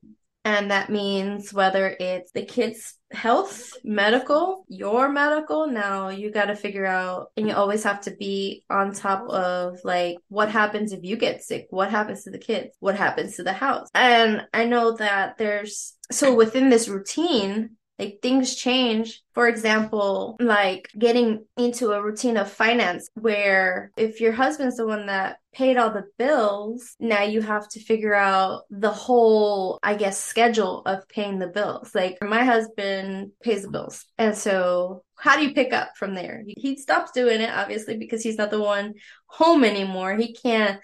and that means whether it's the kid's health, medical, your medical, now you got to figure out, and you always have to be on top of like, what happens if you get sick? What happens to the kids? What happens to the house? And I know that there's, so within this routine, like things change. For example, like getting into a routine of finance where if your husband's the one that paid all the bills, now you have to figure out the whole, I guess, schedule of paying the bills. Like my husband pays the bills. And so how do you pick up from there? He stops doing it, obviously, because he's not the one home anymore. He can't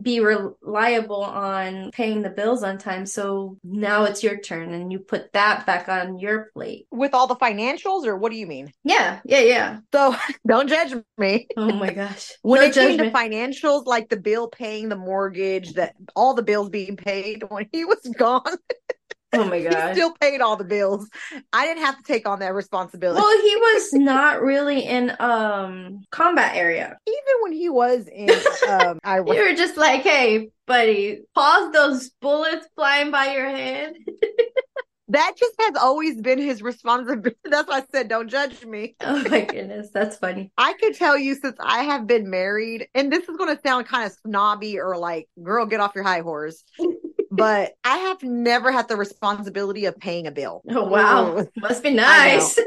be reliable on paying the bills on time. So now it's your turn and you put that back on your plate.
With all the financials, or what do you mean?
Yeah, yeah, yeah.
So don't judge me.
Oh my gosh.
when it came to financials, like the bill paying the mortgage, that all the bills being paid when he was gone.
Oh my god.
He still paid all the bills. I didn't have to take on that responsibility.
Well, he was not really in um combat area.
Even when he was in um
I You were just like, "Hey, buddy, pause those bullets flying by your head."
that just has always been his responsibility. That's why I said, don't judge me.
Oh my goodness, that's funny.
I could tell you since I have been married, and this is going to sound kind of snobby or like, girl, get off your high horse but I have never had the responsibility of paying a bill.
Oh wow, Ooh. must be nice.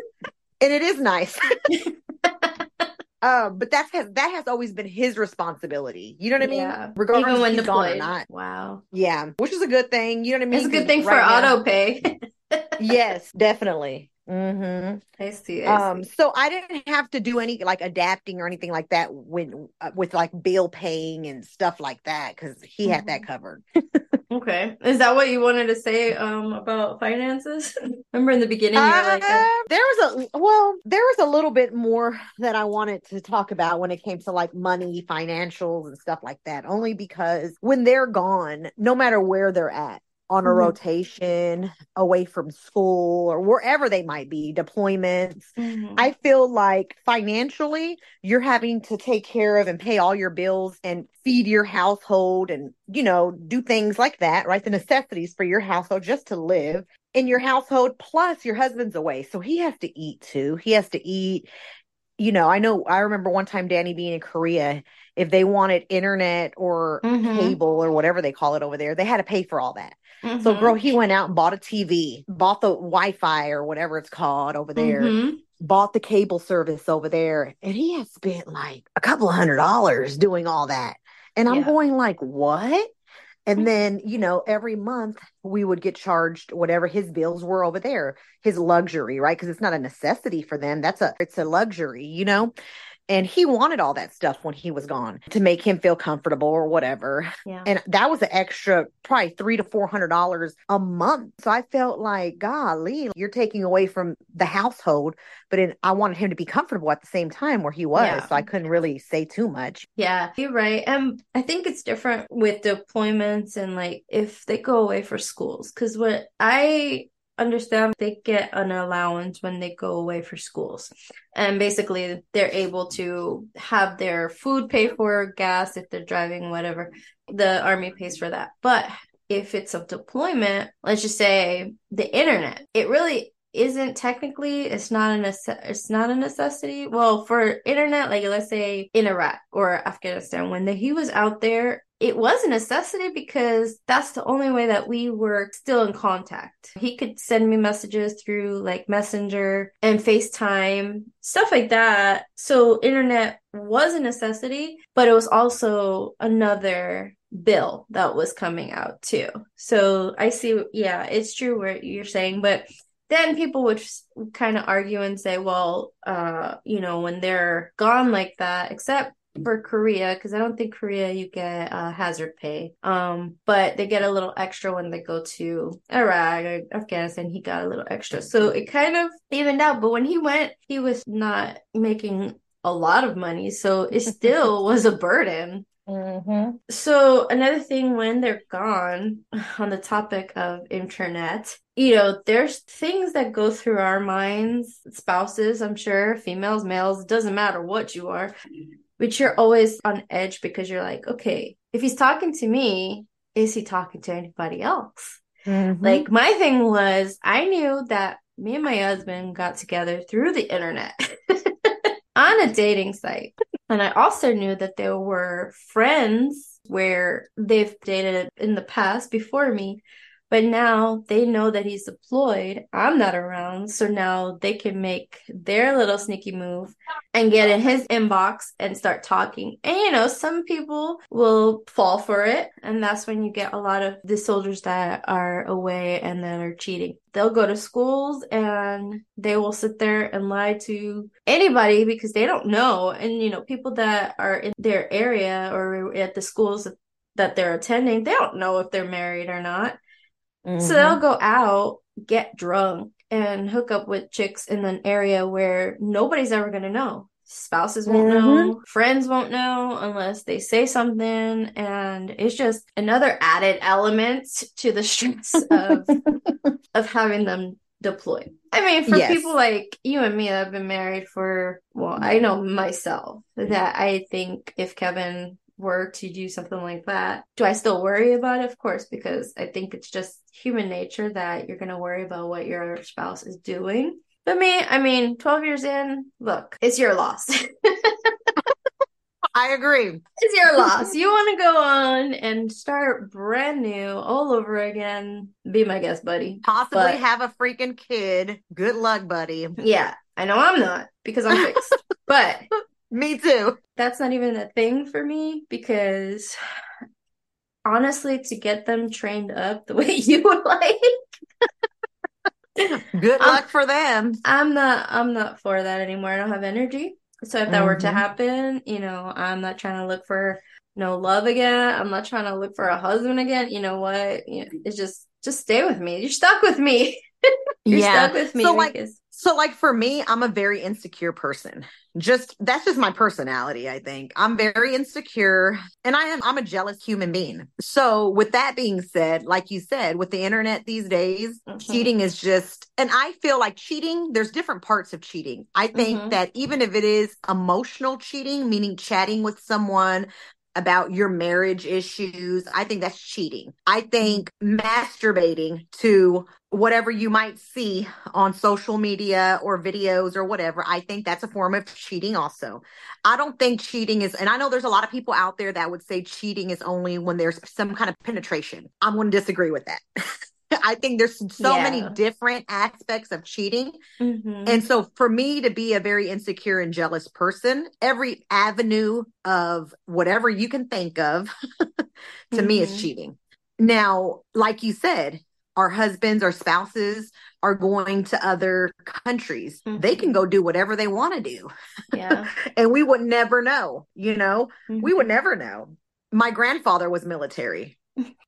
And it is nice. um, but that's has that has always been his responsibility. You know what I mean? Yeah.
Regardless Even when he's gone or not. Wow.
Yeah, which is a good thing. You know what I mean?
It's a good thing right for now, auto pay.
yes, definitely. Mm-hmm.
I see. I
um, so I didn't have to do any like adapting or anything like that when uh, with like bill paying and stuff like that because he mm-hmm. had that mm-hmm. covered.
okay, is that what you wanted to say um about finances? Remember in the beginning,
uh, like a... there was a well, there was a little bit more that I wanted to talk about when it came to like money, financials, and stuff like that. Only because when they're gone, no matter where they're at, on a mm-hmm. rotation away from school or wherever they might be, deployments. Mm-hmm. I feel like financially, you're having to take care of and pay all your bills and feed your household and, you know, do things like that, right? The necessities for your household just to live in your household. Plus, your husband's away. So he has to eat too. He has to eat. You know, I know I remember one time Danny being in Korea if they wanted internet or mm-hmm. cable or whatever they call it over there, they had to pay for all that. Mm-hmm. So, girl, he went out and bought a TV, bought the Wi Fi or whatever it's called over there, mm-hmm. bought the cable service over there, and he had spent like a couple of hundred dollars doing all that. And I'm yeah. going like, what? And then, you know, every month we would get charged whatever his bills were over there, his luxury, right? Because it's not a necessity for them. That's a it's a luxury, you know and he wanted all that stuff when he was gone to make him feel comfortable or whatever. Yeah. and that was an extra probably three to four hundred dollars a month. So i felt like golly you're taking away from the household but in, i wanted him to be comfortable at the same time where he was. Yeah. so i couldn't really say too much.
Yeah you're right. And i think it's different with deployments and like if they go away for schools. Because what i understand they get an allowance when they go away for schools. And basically, they're able to have their food pay for, gas if they're driving, whatever. The army pays for that. But if it's a deployment, let's just say the internet, it really isn't technically it's not a it's not a necessity well for internet like let's say in iraq or afghanistan when the, he was out there it was a necessity because that's the only way that we were still in contact. He could send me messages through like Messenger and FaceTime, stuff like that. So internet was a necessity, but it was also another bill that was coming out too. So I see, yeah, it's true what you're saying, but then people would kind of argue and say, well, uh, you know, when they're gone like that, except for Korea because I don't think Korea you get uh, hazard pay. Um, but they get a little extra when they go to Iraq or Afghanistan. He got a little extra, so it kind of evened out. But when he went, he was not making a lot of money, so it still was a burden. Mm-hmm. So another thing when they're gone on the topic of internet, you know, there's things that go through our minds, spouses, I'm sure, females, males, doesn't matter what you are, but you're always on edge because you're like, okay, if he's talking to me, is he talking to anybody else? Mm-hmm. Like my thing was, I knew that me and my husband got together through the internet on a dating site. And I also knew that there were friends where they've dated in the past before me but now they know that he's deployed. I'm not around. So now they can make their little sneaky move and get in his inbox and start talking. And you know, some people will fall for it. And that's when you get a lot of the soldiers that are away and that are cheating. They'll go to schools and they will sit there and lie to anybody because they don't know. And you know, people that are in their area or at the schools that they're attending, they don't know if they're married or not. Mm-hmm. So they'll go out, get drunk, and hook up with chicks in an area where nobody's ever going to know. Spouses won't mm-hmm. know, friends won't know unless they say something. And it's just another added element to the stress of, of having them deployed. I mean, for yes. people like you and me that have been married for, well, I know myself that I think if Kevin were to do something like that, do I still worry about it? Of course, because I think it's just human nature that you're going to worry about what your spouse is doing. But me, I mean, 12 years in, look, it's your loss.
I agree.
It's your loss. You want to go on and start brand new all over again. Be my guest, buddy.
Possibly but, have a freaking kid. Good luck, buddy.
Yeah, I know I'm not because I'm fixed. but
me too.
That's not even a thing for me because honestly, to get them trained up the way you would like.
Good luck I'm, for them.
I'm not I'm not for that anymore. I don't have energy. So if that mm-hmm. were to mm-hmm. happen, you know, I'm not trying to look for no love again. I'm not trying to look for a husband again. You know what? It's just just stay with me. You're stuck with me. You're
yeah. stuck with me. So because... like so like for me, I'm a very insecure person. Just that's just my personality, I think. I'm very insecure and I am I'm a jealous human being. So with that being said, like you said, with the internet these days, mm-hmm. cheating is just and I feel like cheating, there's different parts of cheating. I think mm-hmm. that even if it is emotional cheating, meaning chatting with someone about your marriage issues. I think that's cheating. I think masturbating to whatever you might see on social media or videos or whatever, I think that's a form of cheating also. I don't think cheating is, and I know there's a lot of people out there that would say cheating is only when there's some kind of penetration. I'm going to disagree with that. I think there's so yeah. many different aspects of cheating. Mm-hmm. And so for me to be a very insecure and jealous person, every avenue of whatever you can think of to mm-hmm. me is mm-hmm. cheating. Now, like you said, our husbands, our spouses are going to other countries. Mm-hmm. They can mm-hmm. go do whatever they want to do. Yeah. and we would never know, you know, we would mm-hmm. never know. My grandfather was military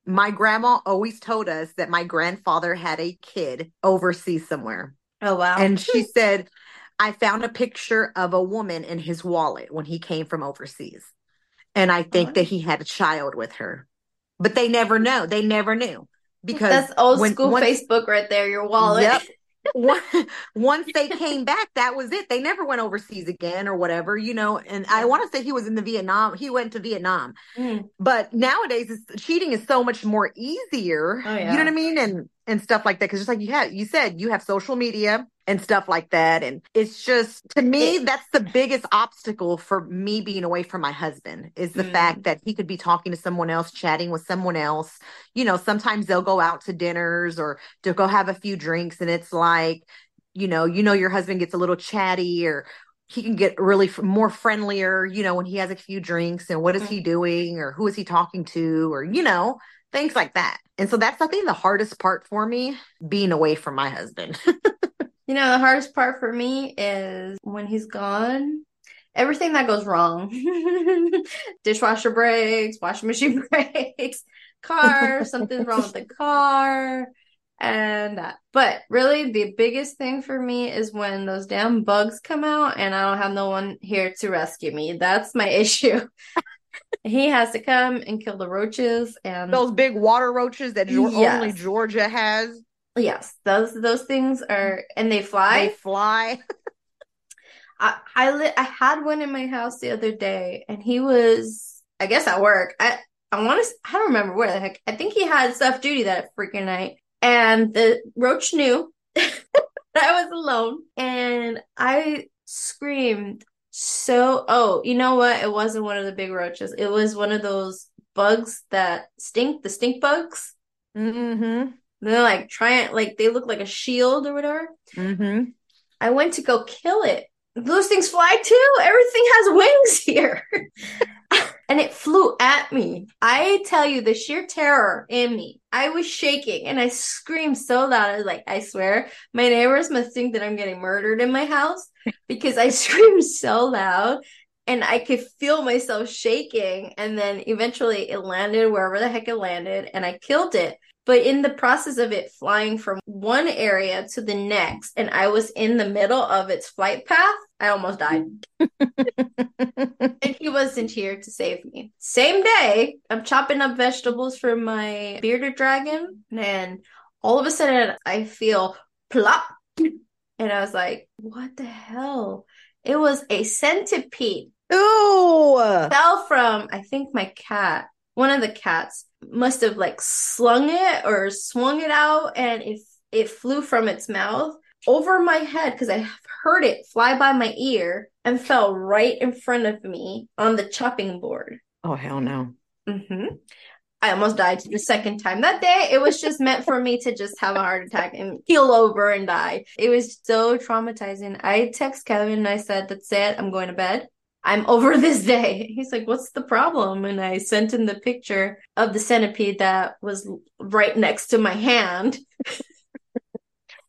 my grandma always told us that my grandfather had a kid overseas somewhere.
Oh, wow.
And she said, I found a picture of a woman in his wallet when he came from overseas. And I think oh. that he had a child with her. But they never know. They never knew. Because
that's old when, school Facebook right there, your wallet. Yep.
once they came back, that was it. They never went overseas again or whatever, you know. And I want to say he was in the Vietnam. He went to Vietnam, mm. but nowadays cheating is so much more easier. Oh, yeah. You know what I mean? And and stuff like that. Because just like you had, you said you have social media and stuff like that, and it's just to me that's the biggest obstacle for me being away from my husband is the mm. fact that he could be talking to someone else, chatting with someone else. You know, sometimes they'll go out to dinners or to go have a few drinks, and it's like, you know, you know, your husband gets a little chatty or he can get really more friendlier, you know, when he has a few drinks and what is mm-hmm. he doing or who is he talking to or, you know, things like that. And so that's, I think, the hardest part for me being away from my husband.
you know, the hardest part for me is when he's gone, everything that goes wrong dishwasher breaks, washing machine breaks, car, something's wrong with the car. And uh, but really the biggest thing for me is when those damn bugs come out and I don't have no one here to rescue me. That's my issue. He has to come and kill the roaches and
those big water roaches that yes. only Georgia has.
Yes, those those things are and they fly.
They fly.
I I, li- I had one in my house the other day and he was I guess at work. I I want to I don't remember where the heck. I think he had staff duty that freaking night and the roach knew that I was alone and I screamed so oh you know what? It wasn't one of the big roaches. It was one of those bugs that stink the stink bugs. Mm-hmm. They're like trying like they look like a shield or whatever. Mm-hmm. I went to go kill it. Those things fly too. Everything has wings here and it flew at me. I tell you, the sheer terror in me. I was shaking and I screamed so loud. I was like, I swear, my neighbors must think that I'm getting murdered in my house because I screamed so loud and I could feel myself shaking. And then eventually it landed wherever the heck it landed and I killed it. But in the process of it flying from one area to the next, and I was in the middle of its flight path, I almost died. and he wasn't here to save me. Same day, I'm chopping up vegetables for my bearded dragon, and all of a sudden I feel plop. And I was like, what the hell? It was a centipede.
Ooh!
Fell from, I think, my cat one of the cats must have like slung it or swung it out and it it flew from its mouth over my head because I heard it fly by my ear and fell right in front of me on the chopping board.
Oh hell no.
Mm-hmm. I almost died the second time that day. It was just meant for me to just have a heart attack and keel over and die. It was so traumatizing. I text Kevin and I said, That's it. I'm going to bed. I'm over this day. He's like, What's the problem? And I sent him the picture of the centipede that was right next to my hand.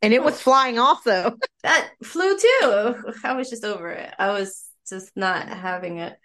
and it was oh. flying also.
that flew too. I was just over it. I was just not having it.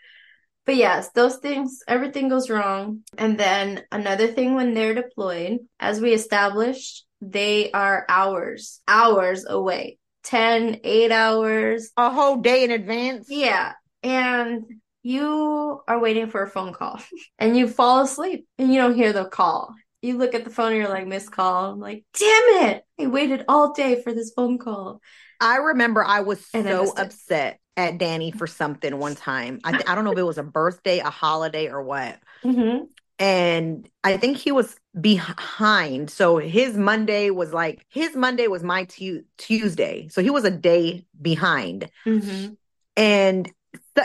But yes, those things, everything goes wrong. And then another thing when they're deployed, as we established, they are hours, hours away. 10, 8 hours.
A whole day in advance?
Yeah and you are waiting for a phone call and you fall asleep and you don't hear the call. You look at the phone and you're like, missed call. I'm like, damn it. I waited all day for this phone call.
I remember I was so upset at Danny for something one time. I, I don't know if it was a birthday, a holiday, or what. Mm-hmm. And I think he was behind. So his Monday was like, his Monday was my tu- Tuesday. So he was a day behind. Mm-hmm. And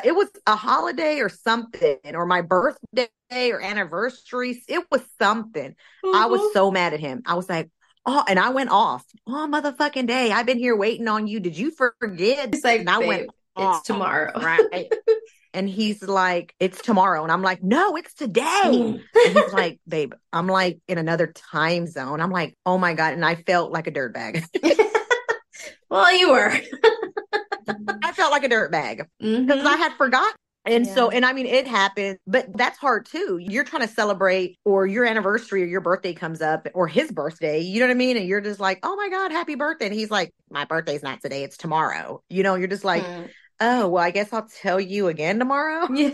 it was a holiday or something, or my birthday or anniversary. It was something. Mm-hmm. I was mm-hmm. so mad at him. I was like, oh, and I went off. Oh, motherfucking day. I've been here waiting on you. Did you forget?
It's like,
and I
babe, went, it's tomorrow.
right. And he's like, it's tomorrow. And I'm like, no, it's today. Mm. and he's like, babe, I'm like in another time zone. I'm like, oh my God. And I felt like a dirtbag.
well, you were.
I felt like a dirt bag because mm-hmm. I had forgotten. And yeah. so, and I mean, it happened, but that's hard too. You're trying to celebrate, or your anniversary or your birthday comes up, or his birthday, you know what I mean? And you're just like, oh my God, happy birthday. And he's like, my birthday's not today, it's tomorrow. You know, you're just like, mm. oh, well, I guess I'll tell you again tomorrow.
Yeah.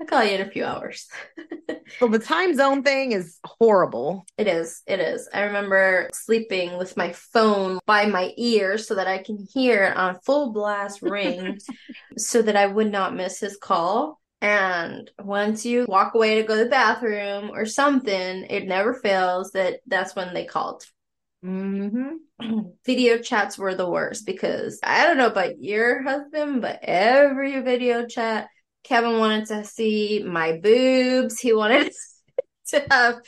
I'll call you in a few hours.
so the time zone thing is horrible.
It is. It is. I remember sleeping with my phone by my ear so that I can hear it on full blast ring so that I would not miss his call. And once you walk away to go to the bathroom or something, it never fails that that's when they called. Mm-hmm. video chats were the worst because I don't know about your husband, but every video chat Kevin wanted to see my boobs. He wanted to have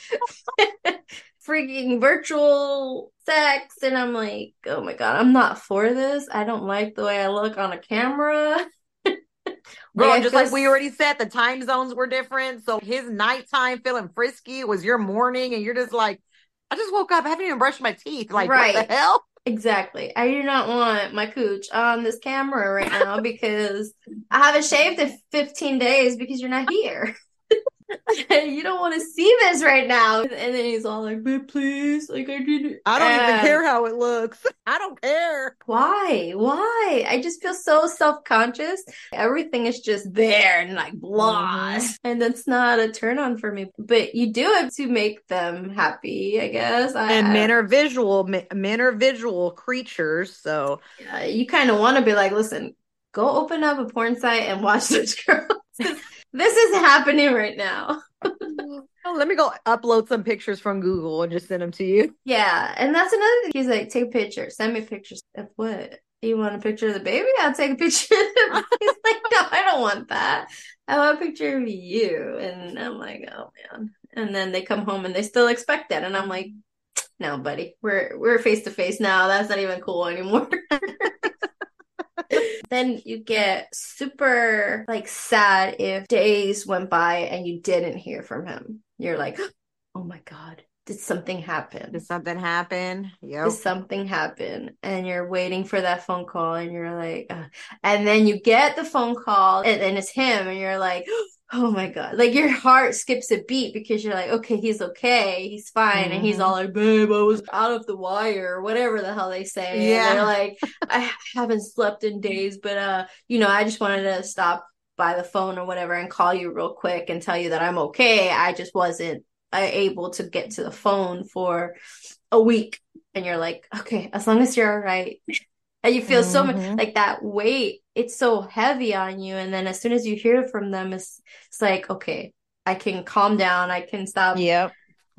freaking virtual sex. And I'm like, oh my God, I'm not for this. I don't like the way I look on a camera.
Bro, like, just like we already said, the time zones were different. So his nighttime feeling frisky was your morning, and you're just like, I just woke up, I haven't even brushed my teeth. Like, right. what the hell?
Exactly. I do not want my cooch on this camera right now because I haven't shaved in 15 days because you're not here. you don't want to see this right now. And then he's all like, but please, like I didn't.
I don't even care how it looks. I don't care.
Why? Why? I just feel so self-conscious. Everything is just there and like blah. Mm-hmm. And that's not a turn on for me. But you do it to make them happy, I guess. I,
and men are visual men are visual creatures. So
yeah, you kind of want to be like, listen, go open up a porn site and watch those girls this is happening right now.
oh, let me go upload some pictures from Google and just send them to you.
Yeah, and that's another thing. He's like, take pictures. Send me pictures of what? You want a picture of the baby? I'll take a picture. He's like, no, I don't want that. I want a picture of you. And I'm like, oh man. And then they come home and they still expect that. And I'm like, no, buddy, we're we're face to face now. That's not even cool anymore. then you get super like sad if days went by and you didn't hear from him. You're like, oh my God, did something happen?
Did something happen?
Yeah. Did something happen? And you're waiting for that phone call and you're like, uh, and then you get the phone call and, and it's him and you're like, oh my god. Like your heart skips a beat because you're like okay he's okay. He's fine. Mm-hmm. and he's all mm-hmm. like babe i was out of the wire or whatever the hell they say. Yeah. and they're like i haven't slept in days but uh you know i just wanted to stop by the phone or whatever and call you real quick and tell you that i'm okay. I just wasn't uh, able to get to the phone for a week. And you're like okay as long as you're all right and you feel mm-hmm. so much mm-hmm. like that weight it's so heavy on you and then as soon as you hear from them it's it's like okay i can calm down i can stop
yep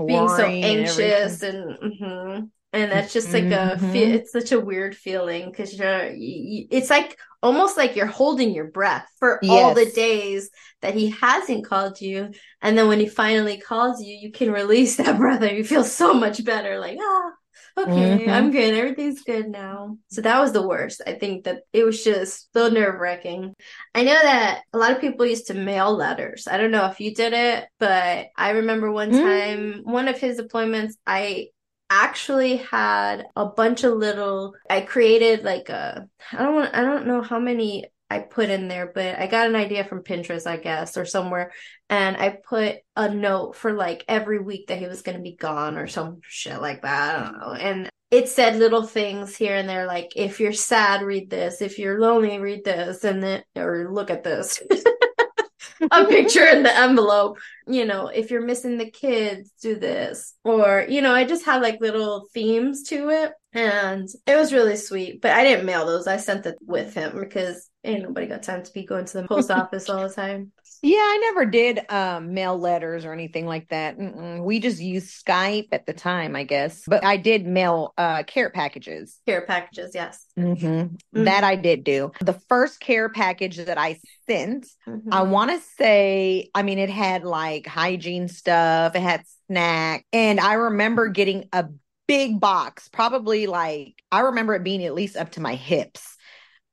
being so anxious and and, mm-hmm. and that's just like mm-hmm. a it's such a weird feeling because you're you, it's like almost like you're holding your breath for yes. all the days that he hasn't called you and then when he finally calls you you can release that breath and you feel so much better like ah okay, mm-hmm. I'm good. Everything's good now. So that was the worst. I think that it was just so nerve wracking. I know that a lot of people used to mail letters. I don't know if you did it, but I remember one mm. time, mm-hmm. one of his appointments, I actually had a bunch of little I created like a I don't want I don't know how many I put in there, but I got an idea from Pinterest, I guess, or somewhere. And I put a note for like every week that he was going to be gone or some shit like that. I don't know. And it said little things here and there, like, if you're sad, read this. If you're lonely, read this. And then, or look at this. a picture in the envelope. You know, if you're missing the kids, do this. Or, you know, I just had like little themes to it. And it was really sweet. But I didn't mail those. I sent it with him because ain't nobody got time to be going to the post office all the time.
Yeah, I never did um, mail letters or anything like that. Mm-mm. We just used Skype at the time, I guess. But I did mail uh, care packages.
Care packages, yes.
Mm-hmm. Mm-hmm. That I did do. The first care package that I sent, mm-hmm. I want to say, I mean, it had like hygiene stuff, it had snack, and I remember getting a big box, probably like I remember it being at least up to my hips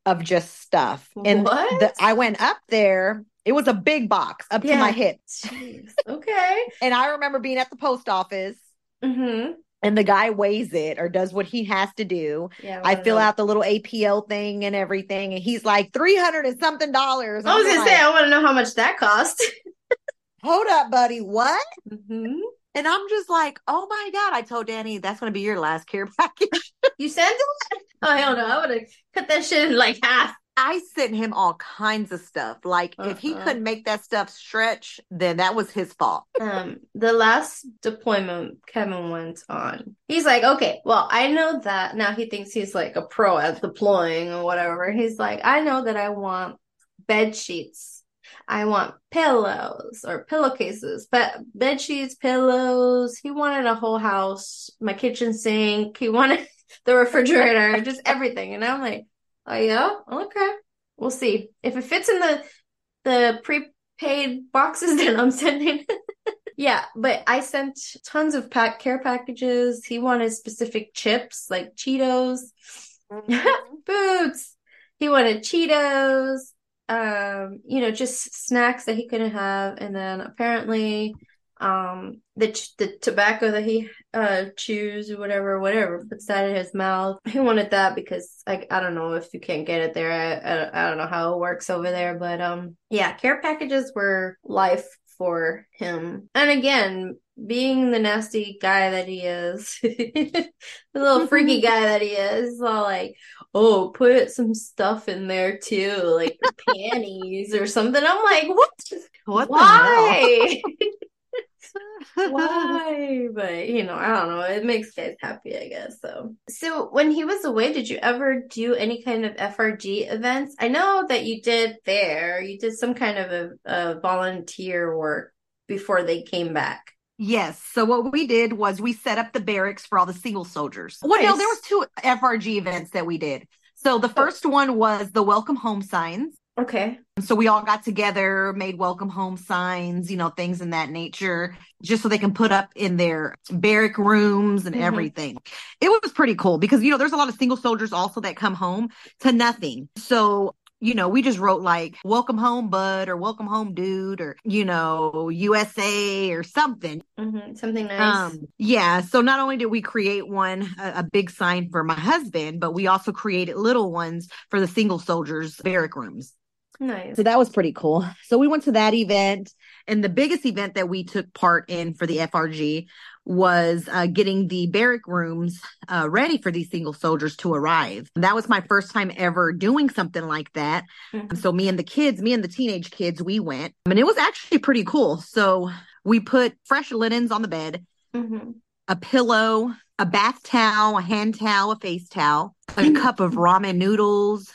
of just stuff. And the, I went up there. It was a big box up yeah. to my hips.
Jeez. Okay.
and I remember being at the post office.
Mm-hmm.
And the guy weighs it or does what he has to do. Yeah, I fill out the little APL thing and everything. And he's like, 300 and something dollars.
I was going to say, I want to know how much that cost.
Hold up, buddy. What?
Mm-hmm.
And I'm just like, oh my God. I told Danny that's going to be your last care package.
you sent it? Oh, hell no. I would have cut that shit in like half.
I sent him all kinds of stuff. Like uh-huh. if he uh-huh. couldn't make that stuff stretch, then that was his fault.
Um, the last deployment Kevin went on, he's like, okay, well, I know that now he thinks he's like a pro at deploying or whatever. He's like, I know that I want bed sheets I want pillows or pillowcases, but bed sheets, pillows. He wanted a whole house, my kitchen sink. He wanted the refrigerator, just everything. And I'm like, oh yeah, okay, we'll see if it fits in the the prepaid boxes. Then I'm sending. yeah, but I sent tons of pack care packages. He wanted specific chips like Cheetos, mm-hmm. boots. He wanted Cheetos, um, you know, just snacks that he couldn't have. And then apparently, um, the the tobacco that he uh chews or whatever, whatever puts that in his mouth. He wanted that because like I don't know if you can't get it there. I, I, I don't know how it works over there, but um, yeah, care packages were life for him. And again, being the nasty guy that he is, the little freaky guy that he is, all like, oh, put some stuff in there too, like panties or something. I'm like, what? What? Why? Why? But you know, I don't know. It makes guys happy, I guess. So, so when he was away, did you ever do any kind of FRG events? I know that you did there. You did some kind of a, a volunteer work before they came back.
Yes. So what we did was we set up the barracks for all the single soldiers. Well, nice. no, there was two FRG events that we did. So the oh. first one was the welcome home signs.
Okay.
So we all got together, made welcome home signs, you know, things in that nature, just so they can put up in their barrack rooms and mm-hmm. everything. It was pretty cool because, you know, there's a lot of single soldiers also that come home to nothing. So you know, we just wrote like welcome home, bud, or welcome home, dude, or, you know, USA or something.
Mm-hmm. Something nice. Um,
yeah. So not only did we create one, a, a, big sign for my husband, but we also created little ones for the single soldiers barrack rooms.
Nice.
So that was pretty cool. So we went to that event. And the biggest event that we took part in for the FRG was uh, getting the barrack rooms uh, ready for these single soldiers to arrive. That was my first time ever doing something like that. Mm-hmm. So me and the kids, me and the teenage kids, we went. and it was actually pretty cool. So we put fresh linens on the bed, mm-hmm. a pillow, a bath towel, a hand towel, a face towel, a cup of ramen noodles,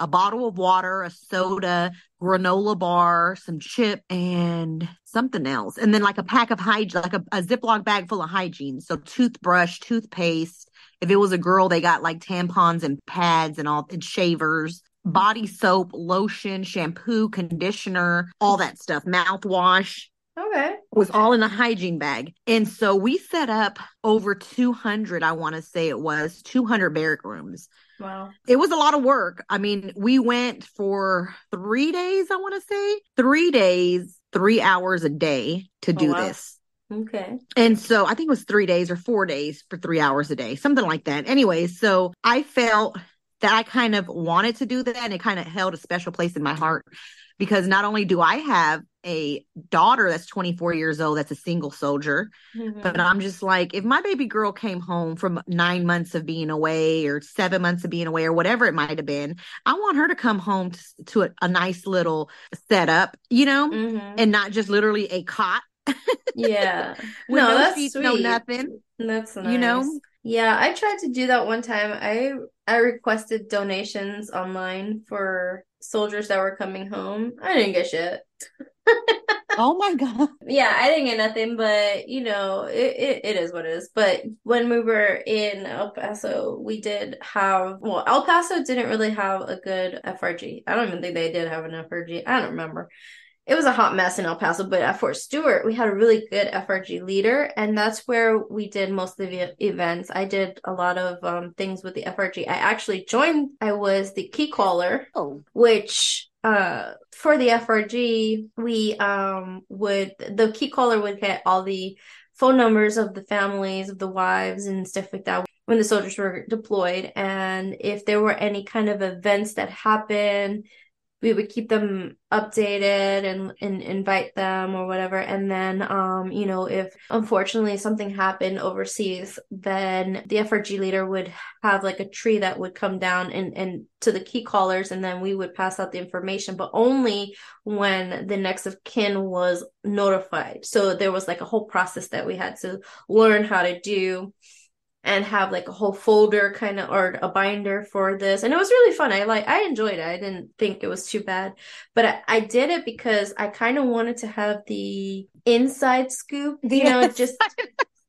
a bottle of water, a soda, granola bar, some chip, and something else. And then like a pack of hygiene, like a, a Ziploc bag full of hygiene. So toothbrush, toothpaste. If it was a girl, they got like tampons and pads and all and shavers, body soap, lotion, shampoo, conditioner, all that stuff, mouthwash.
Okay.
Was all in a hygiene bag. And so we set up over 200, I want to say it was 200 barrack rooms.
Wow.
It was a lot of work. I mean, we went for three days, I want to say, three days, three hours a day to oh, do wow. this.
Okay.
And so I think it was three days or four days for three hours a day, something like that. Anyway, so I felt that I kind of wanted to do that and it kind of held a special place in my heart because not only do I have a daughter that's 24 years old that's a single soldier mm-hmm. but i'm just like if my baby girl came home from nine months of being away or seven months of being away or whatever it might have been i want her to come home to, to a, a, nice little setup you know mm-hmm. and not just literally a cot
yeah
no, no that's sheets, no nothing
that's nice.
you know
yeah i tried to do that one time i i requested donations online for soldiers that were coming home i didn't get shit
oh my god.
Yeah, I didn't get nothing, but you know, it, it, it is what it is. But when we were in El Paso, we did have well, El Paso didn't really have a good FRG. I don't even think they did have an FRG. I don't remember. It was a hot mess in El Paso, but at Fort Stewart, we had a really good FRG leader, and that's where we did most of the events. I did a lot of um, things with the FRG. I actually joined. I was the key caller,
oh.
which uh for the FRG, we um would the key caller would get all the phone numbers of the families of the wives and stuff like that when the soldiers were deployed and if there were any kind of events that happened we would keep them updated and, and invite them or whatever. And then, um, you know, if unfortunately something happened overseas, then the FRG leader would have like a tree that would come down and, and to the key callers. And then we would pass out the information, but only when the next of kin was notified. So there was like a whole process that we had to learn how to do and have like a whole folder kind of or a binder for this and it was really fun i like i enjoyed it i didn't think it was too bad but i, I did it because i kind of wanted to have the inside scoop you yes. know just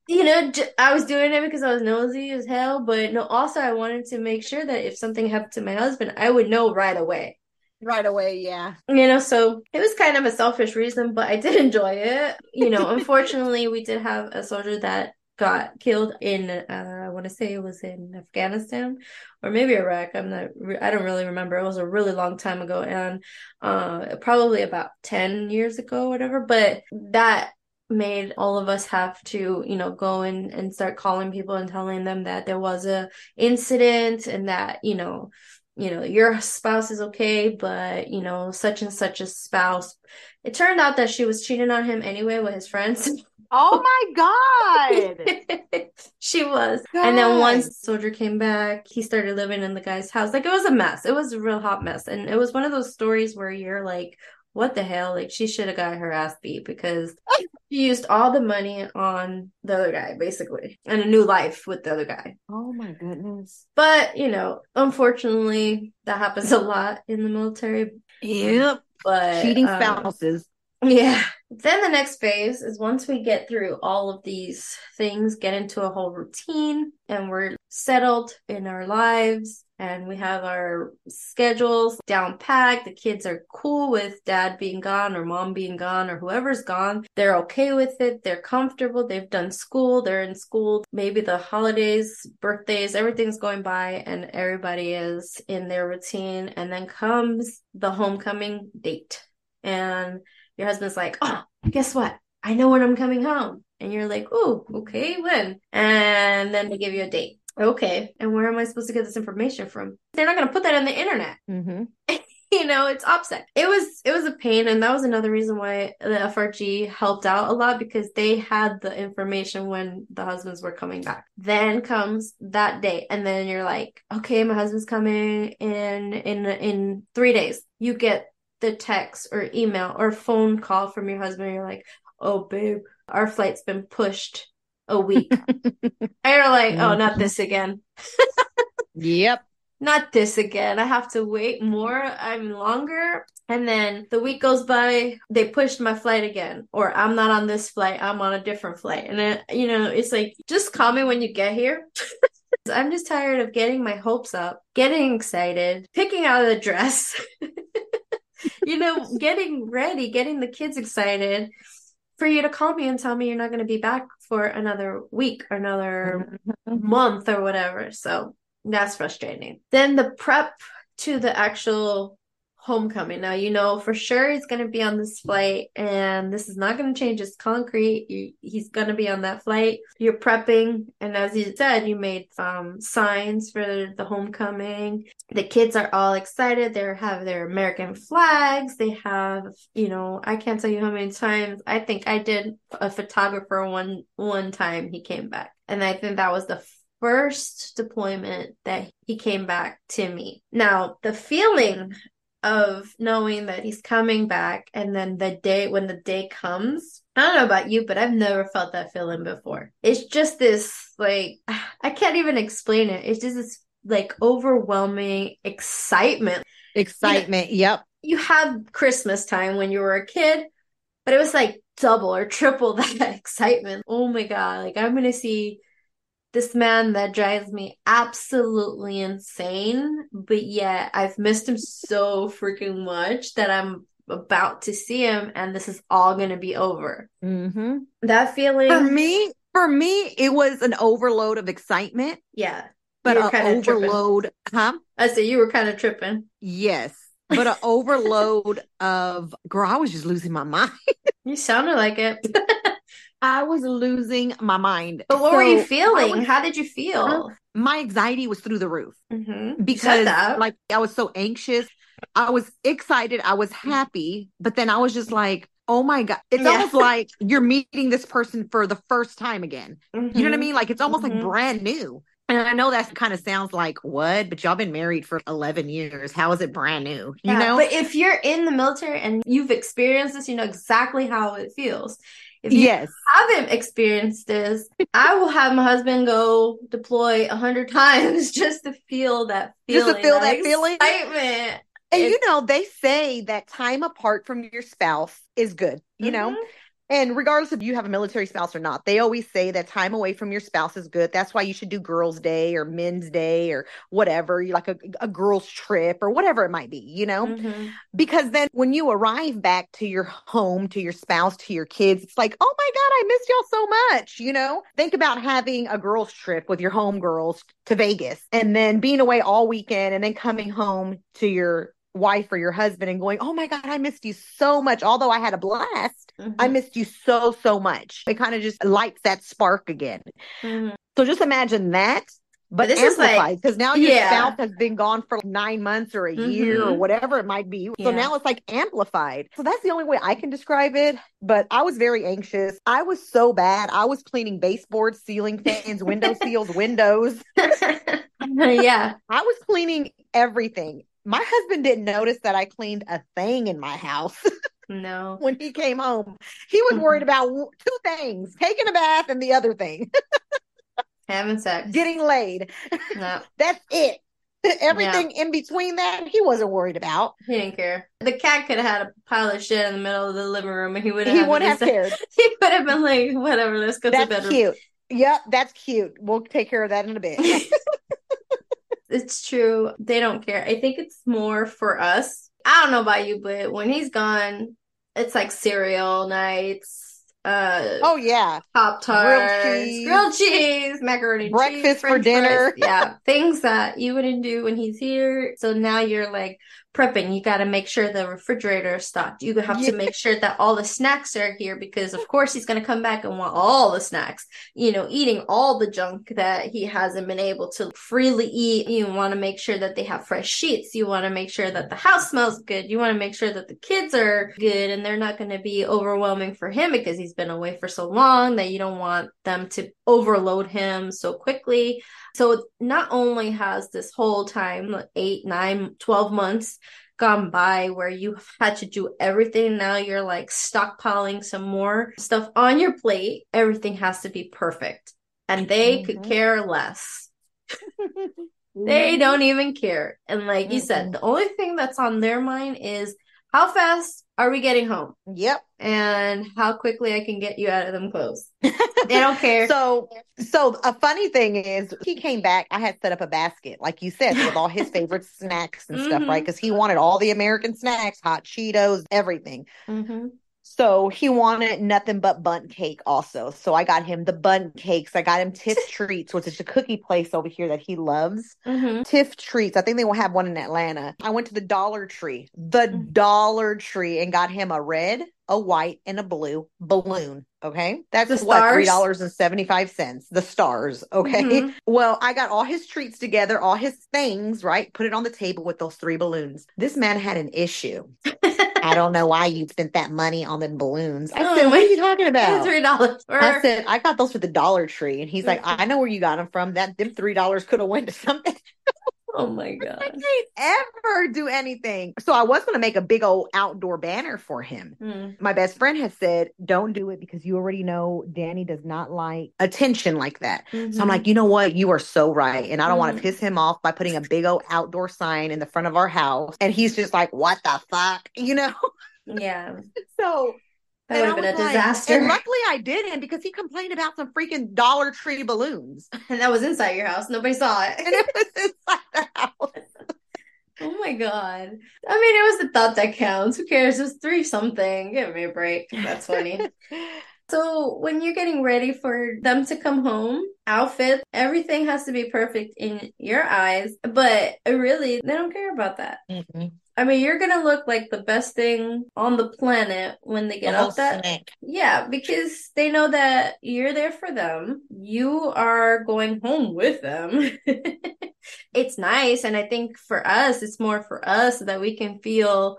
you know i was doing it because i was nosy as hell but no also i wanted to make sure that if something happened to my husband i would know right away
right away. Yeah.
You know, so it was kind of a selfish reason, but I did enjoy it. You know, unfortunately, we did have a soldier that got killed in uh, I want to say it was in Afghanistan or maybe Iraq. I'm not I don't really remember. It was a really long time ago and uh, probably about 10 years ago whatever, but that made all of us have to you know go in and start calling people and telling them that there was a incident and that you know you know your spouse is okay but you know such and such a spouse it turned out that she was cheating on him anyway with his friends
oh my god
she was god. and then once soldier came back he started living in the guy's house like it was a mess it was a real hot mess and it was one of those stories where you're like what the hell? Like she should have got her ass beat because she used all the money on the other guy, basically, and a new life with the other guy.
Oh my goodness.
But, you know, unfortunately, that happens a lot in the military.
Yep. But cheating um, spouses.
Yeah. Then the next phase is once we get through all of these things, get into a whole routine, and we're settled in our lives and we have our schedules down packed. The kids are cool with dad being gone or mom being gone or whoever's gone. They're okay with it. They're comfortable. They've done school. They're in school. Maybe the holidays, birthdays, everything's going by and everybody is in their routine. And then comes the homecoming date. And your husband's like, oh, guess what? I know when I'm coming home. And you're like, oh, okay, when? And then they give you a date. Okay. And where am I supposed to get this information from? They're not going to put that on the internet. Mm-hmm. you know, it's OPSEC. It was it was a pain, and that was another reason why the FRG helped out a lot because they had the information when the husbands were coming back. Then comes that day, and then you're like, okay, my husband's coming in in in three days. You get the text or email or phone call from your husband. you're like, oh babe, our flight's been pushed a week. and you're like, oh, not mm-hmm. this again.
yep.
Not this again. I have to wait more. I'm longer. And then the week goes by, they pushed my flight again, or I'm not on this flight, I'm on a different flight. And it, you know, it's like, just call me when you get here. I'm just tired of getting my hopes up, getting excited, picking out the dress, you know, getting ready, getting the kids excited for you to call me and tell me you're not going to be back for another week or another mm-hmm. month or whatever. So that's frustrating. Then the prep to the actual homecoming. Now you know for sure he's going to be on this flight, and this is not going to change. It's concrete. He's going to be on that flight. You're prepping, and as you said, you made um, signs for the homecoming. The kids are all excited. They have their American flags. They have, you know, I can't tell you how many times. I think I did a photographer one one time. He came back, and I think that was the first deployment that he came back to me. Now, the feeling of knowing that he's coming back and then the day when the day comes I don't know about you, but I've never felt that feeling before. It's just this like I can't even explain it. It's just this like overwhelming excitement.
Excitement, you know, yep.
You have Christmas time when you were a kid, but it was like double or triple that excitement. Oh my god, like I'm going to see this man that drives me absolutely insane, but yet I've missed him so freaking much that I'm about to see him and this is all going to be over. Mm-hmm. That feeling.
For me, for me, it was an overload of excitement.
Yeah.
But an overload, tripping. huh?
I said you were kind of tripping.
Yes. But an overload of, girl, I was just losing my mind.
you sounded like it.
I was losing my mind.
But what so were you feeling? Was, How did you feel?
My anxiety was through the roof mm-hmm. because, like, I was so anxious. I was excited. I was happy, but then I was just like, oh my god it's yeah. almost like you're meeting this person for the first time again mm-hmm. you know what i mm-hmm. mean like it's almost mm-hmm. like brand new and I know that kind of sounds like what, but y'all been married for 11 years. How is it brand new? You yeah, know?
But if you're in the military and you've experienced this, you know exactly how it feels. If you
yes.
haven't experienced this, I will have my husband go deploy a hundred times just to feel that feeling.
Just to feel that, that feeling.
Excitement.
And it's, you know, they say that time apart from your spouse is good, you mm-hmm. know?
And regardless if you have a military spouse or not, they always say that time away from your spouse is good. That's why you should do girls' day or men's day or whatever, like a, a girls' trip or whatever it might be, you know? Mm-hmm. Because then when you arrive back to your home, to your spouse, to your kids, it's like, oh my God, I missed y'all so much, you know? Think about having a girls' trip with your home girls to Vegas and then being away all weekend and then coming home to your wife or your husband and going, Oh my God, I missed you so much. Although I had a blast, mm-hmm. I missed you so, so much. It kind of just lights that spark again. Mm-hmm. So just imagine that. But, but this amplified because like, now your yeah. spouse has been gone for nine months or a mm-hmm. year or whatever it might be. So now it's like amplified. So that's the only way I can describe it. But I was very anxious. I was so bad. I was cleaning baseboards, ceiling fans, window seals, windows.
yeah.
I was cleaning everything my husband didn't notice that I cleaned a thing in my house.
No.
when he came home, he was worried about two things taking a bath and the other thing
having sex,
getting laid. No. That's it. Everything in between that, he wasn't worried about.
He didn't care. The cat could have had a pile of shit in the middle of the living room, and he would
he wouldn't have cared.
He would have been like, "Whatever, let's go
that's
to bed."
That's cute. Yep, that's cute. We'll take care of that in a bit
it's true. They don't care. I think it's more for us. I don't know about you, but when he's gone, it's like cereal nights. Uh,
oh yeah,
pop tarts, grilled cheese, grilled cheese, macaroni,
breakfast
cheese,
for dinner.
yeah, things that you wouldn't do when he's here. So now you're like, prepping, you got to make sure the refrigerator is stocked. You have yeah. to make sure that all the snacks are here because, of course, he's going to come back and want all the snacks. You know, eating all the junk that he hasn't been able to freely eat. You want to make sure that they have fresh sheets. You want to make sure that the house smells good. You want to make sure that the kids are good and they're not going to be overwhelming for him because he's been away for so long that you don't want them to overload him so quickly. So not only has this whole time, eight, nine, 12 months gone by where you had to do everything. Now you're like stockpiling some more stuff on your plate. Everything has to be perfect. And they mm-hmm. could care less. they don't even care. And like mm-hmm. you said, the only thing that's on their mind is how fast are we getting home?
Yep.
And how quickly I can get you out of them clothes. they don't care.
So, so a funny thing is, he came back. I had set up a basket, like you said, with all his favorite snacks and mm-hmm. stuff, right? Because he wanted all the American snacks, hot Cheetos, everything. Mm-hmm. So he wanted nothing but Bundt cake also. So I got him the Bundt cakes. I got him Tiff Treats, which is a cookie place over here that he loves. Mm-hmm. Tiff Treats. I think they will have one in Atlanta. I went to the Dollar Tree, the mm-hmm. Dollar Tree, and got him a red, a white, and a blue balloon. Okay. That's the what three dollars and seventy five cents. The stars. Okay. Mm-hmm. Well, I got all his treats together, all his things, right? Put it on the table with those three balloons. This man had an issue. I don't know why you spent that money on the balloons. I oh, said, What are you talking about?
Three dollars.
I said, I got those for the Dollar Tree. And he's like, I know where you got them from. That them three dollars could have went to something.
Oh my god! I
can't ever do anything. So I was going to make a big old outdoor banner for him. Mm. My best friend has said, "Don't do it because you already know Danny does not like attention like that." Mm-hmm. So I'm mm-hmm. like, you know what? You are so right, and I don't mm. want to piss him off by putting a big old outdoor sign in the front of our house, and he's just like, "What the fuck?" You know?
Yeah.
so
that would have been a like, disaster.
And luckily I didn't because he complained about some freaking Dollar Tree balloons.
And that was inside your house. Nobody saw it.
and it was inside the house.
oh my God. I mean, it was the thought that counts. Who cares? It's three something. Give me a break. That's funny. so when you're getting ready for them to come home, outfit, everything has to be perfect in your eyes. But really, they don't care about that. Mm-hmm. I mean, you're gonna look like the best thing on the planet when they get the up that. Yeah, because they know that you're there for them. You are going home with them. it's nice, and I think for us, it's more for us that we can feel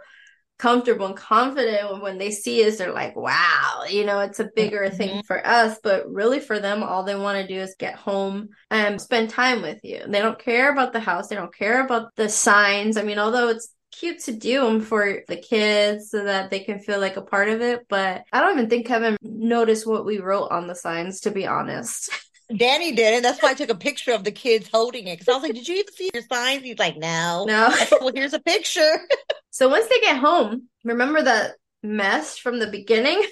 comfortable and confident when they see us they're like wow you know it's a bigger mm-hmm. thing for us but really for them all they want to do is get home and spend time with you they don't care about the house they don't care about the signs i mean although it's cute to do them for the kids so that they can feel like a part of it. But I don't even think Kevin noticed what we wrote on the signs, to be honest.
Danny did and That's why I took a picture of the kids holding it. Because I was like, Did you even see your signs? He's like, No.
No.
Said, Well, here's a picture.
so once they get home, remember that mess from the beginning?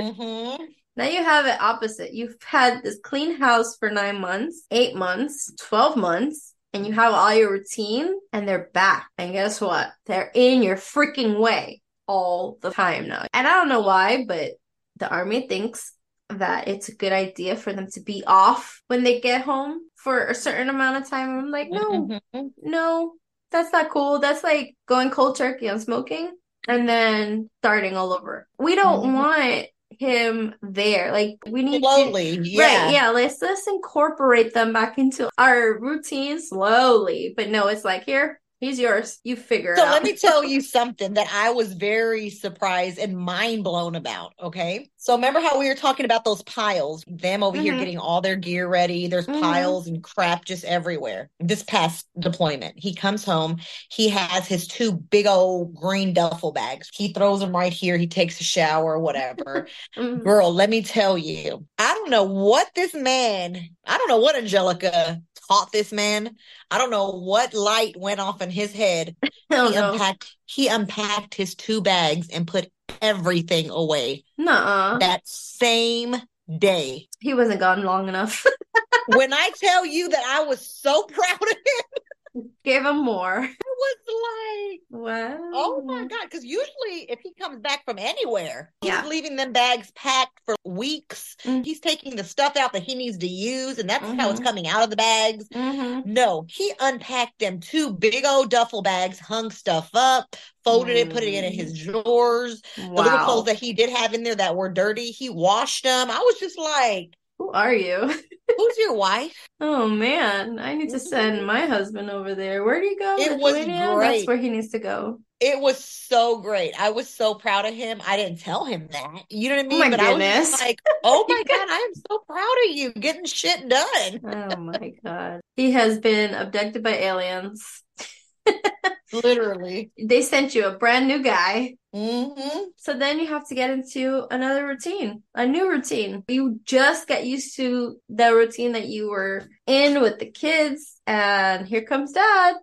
Mm-hmm. Now you have it opposite. You've had this clean house for nine months, eight months, 12 months, and you have all your routine, and they're back. And guess what? They're in your freaking way all the time now. And I don't know why, but the army thinks that it's a good idea for them to be off when they get home for a certain amount of time. I'm like, no, mm-hmm. no, that's not cool. That's like going cold turkey on smoking and then starting all over. We don't mm-hmm. want him there. Like we need
slowly, to, yeah,
right, yeah. Let's let's incorporate them back into our routine slowly. But no, it's like here, He's yours. You figure
so
out.
let me tell you something that I was very surprised and mind blown about. Okay. So remember how we were talking about those piles, them over mm-hmm. here getting all their gear ready. There's mm-hmm. piles and crap just everywhere. This past deployment, he comes home. He has his two big old green duffel bags. He throws them right here. He takes a shower, whatever. mm-hmm. Girl, let me tell you, I don't know what this man, I don't know what Angelica taught this man. I don't know what light went off in his head. He unpacked he unpacked his two bags and put everything away.
Nuh-uh.
That same day.
He wasn't gone long enough.
when I tell you that I was so proud of him.
Give him more.
Was like, wow. Oh my God. Because usually, if he comes back from anywhere, he's leaving them bags packed for weeks. Mm-hmm. He's taking the stuff out that he needs to use, and that's mm-hmm. how it's mm-hmm. coming out of the bags. Mm-hmm. No, he unpacked them two big old duffel bags, hung stuff up, folded it, put it in his mm. drawers. Wow. The little clothes that he did have in there that were dirty, he washed them. I was just like,
who are you?
Who's your wife?
Oh man, I need to send my husband over there. Where do you go? It was great. That's where he needs to go.
It was so great. I was so proud of him. I didn't tell him that. You know what I oh, mean? Oh but goodness. I was like, oh my God, I am so proud of you getting shit done.
oh my God. He has been abducted by aliens.
Literally.
They sent you a brand new guy.
Mm-hmm.
So then you have to get into another routine, a new routine. You just get used to the routine that you were in with the kids, and here comes dad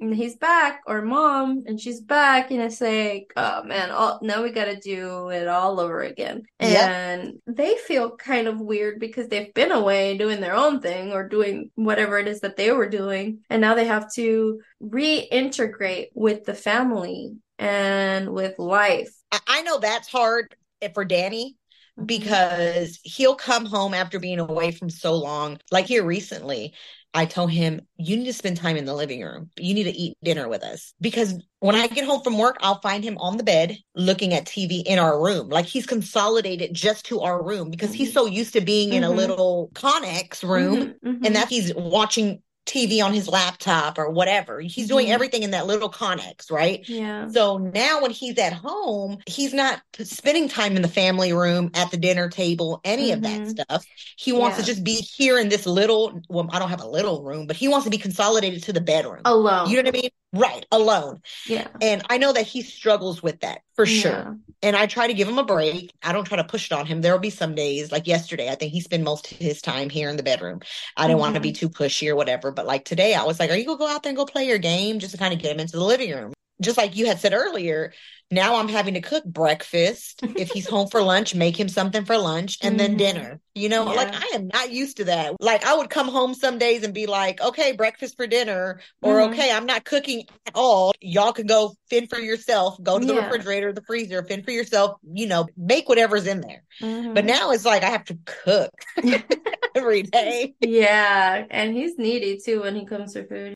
and he's back or mom and she's back and it's like oh man all, now we gotta do it all over again. And they feel kind of weird because they've been away doing their own thing or doing whatever it is that they were doing and now they have to reintegrate with the family and with life.
I know that's hard for danny mm-hmm. because he'll come home after being away from so long like here recently I tell him, you need to spend time in the living room. You need to eat dinner with us. Because when I get home from work, I'll find him on the bed looking at TV in our room. Like he's consolidated just to our room because mm-hmm. he's so used to being mm-hmm. in a mm-hmm. little Connex room mm-hmm. and mm-hmm. that he's watching TV on his laptop or whatever. He's doing mm-hmm. everything in that little Connex, right?
Yeah.
So now when he's at home, he's not spending time in the family room, at the dinner table, any mm-hmm. of that mm-hmm. stuff. He wants yeah. to just be here in this little, well, I don't have a little room, but he wants to be consolidated to the bedroom.
Alone.
You know what I mean? Right, alone.
Yeah.
And I know that he struggles with that for yeah. sure. And I try to give him a break. I don't try to push it on him. There will be some days, like yesterday, I think he spent most of his time here in the bedroom. I didn't mm-hmm. want to be too pushy or whatever. But like today, I was like, Are you going to go out there and go play your game just to kind of get him into the living room? Just like you had said earlier, now I'm having to cook breakfast. if he's home for lunch, make him something for lunch and mm-hmm. then dinner. You know, yeah. like I am not used to that. Like I would come home some days and be like, okay, breakfast for dinner, or mm-hmm. okay, I'm not cooking at all. Y'all can go fend for yourself, go to the yeah. refrigerator, the freezer, fend for yourself, you know, make whatever's in there. Mm-hmm. But now it's like I have to cook every day.
Yeah. And he's needy too when he comes for food.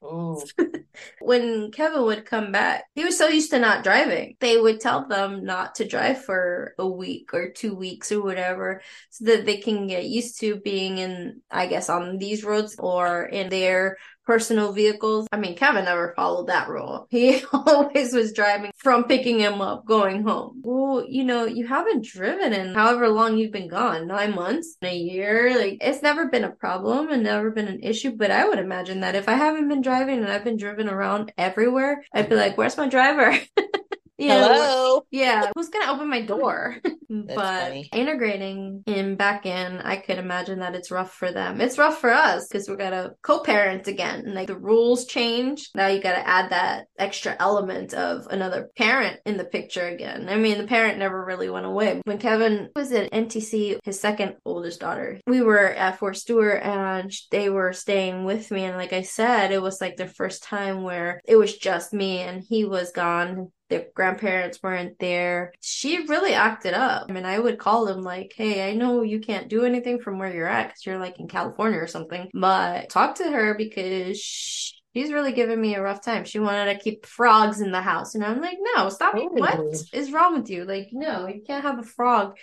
when Kevin would come back, he was so used to not driving. They would tell them not to drive for a week or two weeks or whatever so that they can get used to being in, I guess, on these roads or in their personal vehicles. I mean, Kevin never followed that rule. He always was driving from picking him up, going home. Well, you know, you haven't driven in however long you've been gone, nine months, a year. Like, it's never been a problem and never been an issue. But I would imagine that if I haven't been driving and I've been driven around everywhere, I'd be like, where's my driver? you Hello. Yeah, who's gonna open my door? but funny. integrating him back in, I could imagine that it's rough for them. It's rough for us because we gotta co-parent again. and Like the rules change. Now you gotta add that extra element of another parent in the picture again. I mean, the parent never really went away. When Kevin was at NTC, his second oldest daughter, we were at Fort Stewart and they were staying with me. And like I said, it was like the first time where it was just me and he was gone their grandparents weren't there. She really acted up. I mean, I would call them like, hey, I know you can't do anything from where you're at because you're like in California or something, but talk to her because she's really giving me a rough time. She wanted to keep frogs in the house. And I'm like, no, stop. Oh. What is wrong with you? Like, no, you can't have a frog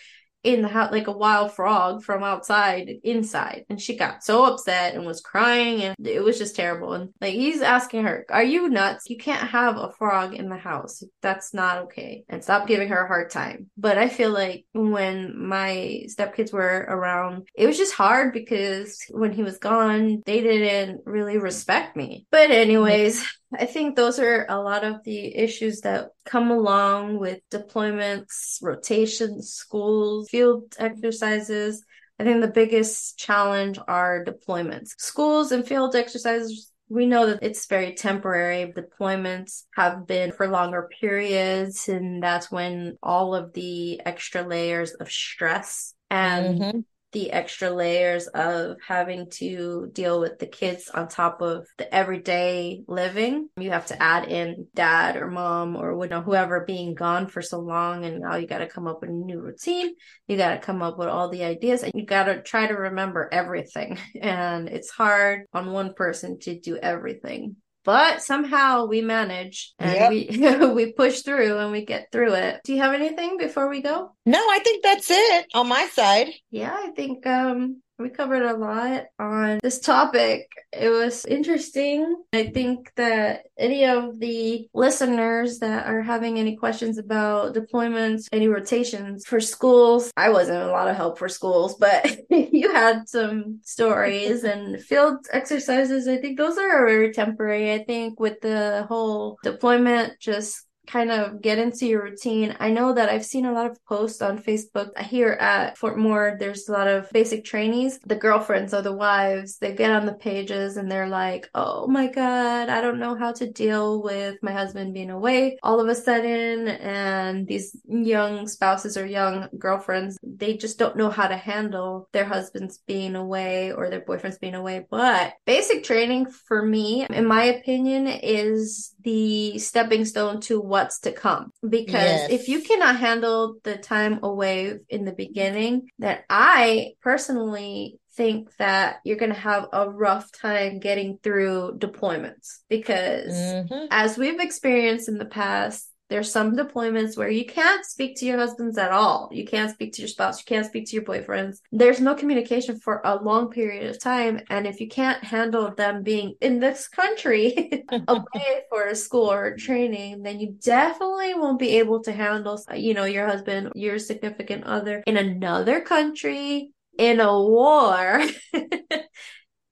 in the house like a wild frog from outside inside. And she got so upset and was crying and it was just terrible. And like he's asking her are you nuts? You can't have a frog in the house. That's not okay. And stop giving her a hard time. But i feel like when my stepkids were around it was just hard because when he was gone they didn't really respect me. But anyways I think those are a lot of the issues that come along with deployments, rotations, schools, field exercises. I think the biggest challenge are deployments. Schools and field exercises we know that it's very temporary. Deployments have been for longer periods, and that's when all of the extra layers of stress and mm-hmm the extra layers of having to deal with the kids on top of the everyday living. You have to add in dad or mom or you know, whoever being gone for so long. And now you got to come up with a new routine. You got to come up with all the ideas and you got to try to remember everything. And it's hard on one person to do everything but somehow we manage and yep. we we push through and we get through it. Do you have anything before we go?
No, I think that's it on my side.
Yeah, I think um we covered a lot on this topic. It was interesting. I think that any of the listeners that are having any questions about deployments, any rotations for schools, I wasn't a lot of help for schools, but you had some stories and field exercises. I think those are very temporary. I think with the whole deployment, just kind of get into your routine. I know that I've seen a lot of posts on Facebook here at Fort Moore. There's a lot of basic trainees. The girlfriends or the wives, they get on the pages and they're like, oh my God, I don't know how to deal with my husband being away all of a sudden. And these young spouses or young girlfriends, they just don't know how to handle their husbands being away or their boyfriends being away. But basic training for me, in my opinion, is the stepping stone to what's to come. Because yes. if you cannot handle the time away in the beginning, then I personally think that you're going to have a rough time getting through deployments because mm-hmm. as we've experienced in the past there's some deployments where you can't speak to your husbands at all. You can't speak to your spouse. You can't speak to your boyfriends. There's no communication for a long period of time. And if you can't handle them being in this country away for a school or training, then you definitely won't be able to handle, you know, your husband, your significant other in another country, in a war.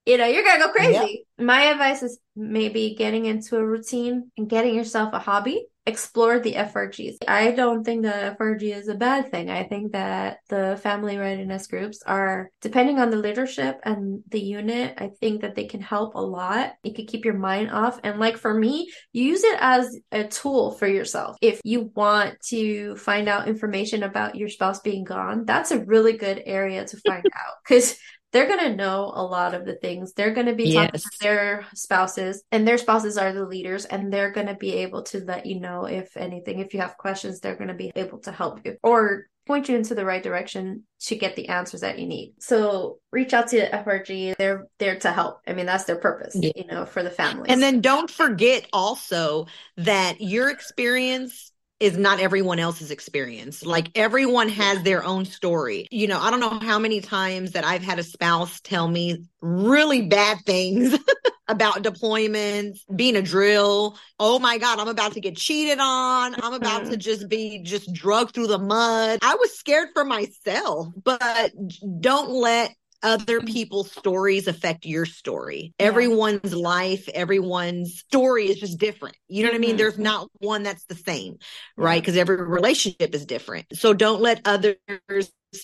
you know, you're gonna go crazy. Yep. My advice is maybe getting into a routine and getting yourself a hobby explore the FRGs. I don't think the FRG is a bad thing. I think that the family readiness groups are, depending on the leadership and the unit, I think that they can help a lot. It could keep your mind off. And like for me, you use it as a tool for yourself. If you want to find out information about your spouse being gone, that's a really good area to find out because they're going to know a lot of the things. They're going to be talking yes. to their spouses, and their spouses are the leaders, and they're going to be able to let you know if anything. If you have questions, they're going to be able to help you or point you into the right direction to get the answers that you need. So reach out to the FRG. They're there to help. I mean, that's their purpose, yeah. you know, for the family.
And then don't forget also that your experience is not everyone else's experience. Like everyone has their own story. You know, I don't know how many times that I've had a spouse tell me really bad things about deployments, being a drill. Oh my God, I'm about to get cheated on. I'm about to mm-hmm. just be just drugged through the mud. I was scared for myself, but don't let other mm-hmm. people's stories affect your story. Yeah. Everyone's life, everyone's story is just different. You know what. I mean? Mm-hmm. There's not one that's the same, right? Because every relationship is different. So don't let others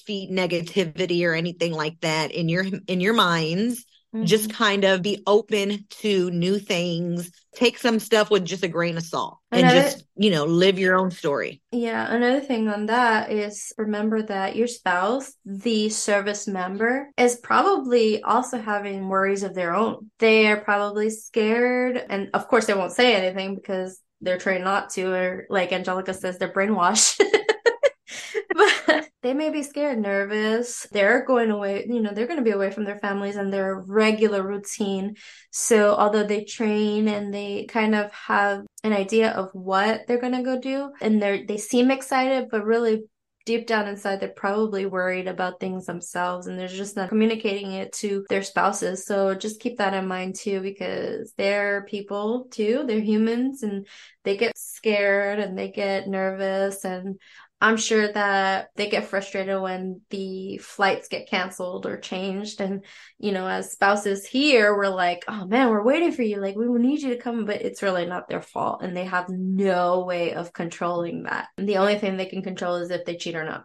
feed negativity or anything like that in your in your minds Mm-hmm. Just kind of be open to new things. Take some stuff with just a grain of salt and just, you know, live your own story.
Yeah. Another thing on that is remember that your spouse, the service member, is probably also having worries of their own. They are probably scared. And of course, they won't say anything because they're trained not to, or like Angelica says, they're brainwashed. they may be scared, nervous. They're going away, you know, they're going to be away from their families and their regular routine. So, although they train and they kind of have an idea of what they're going to go do, and they they seem excited, but really deep down inside they're probably worried about things themselves and they're just not communicating it to their spouses so just keep that in mind too because they're people too they're humans and they get scared and they get nervous and I'm sure that they get frustrated when the flights get canceled or changed. And, you know, as spouses here, we're like, oh man, we're waiting for you. Like, we will need you to come, but it's really not their fault. And they have no way of controlling that. And the only thing they can control is if they cheat or not.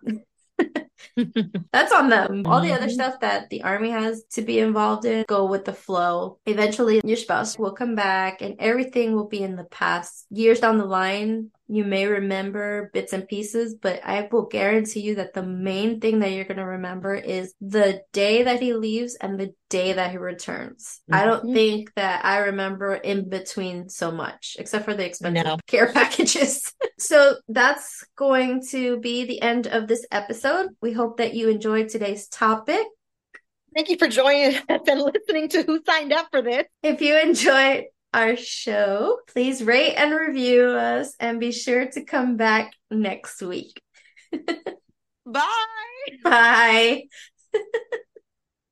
That's on them. All the other mm-hmm. stuff that the army has to be involved in, go with the flow. Eventually, your spouse will come back and everything will be in the past. Years down the line, you may remember bits and pieces, but I will guarantee you that the main thing that you're going to remember is the day that he leaves and the day that he returns. Mm-hmm. I don't think that I remember in between so much, except for the expensive no. care packages. so that's going to be the end of this episode. We hope that you enjoyed today's topic.
Thank you for joining us and listening to who signed up for this.
If you enjoyed our show, please rate and review us and be sure to come back next week.
Bye.
Bye.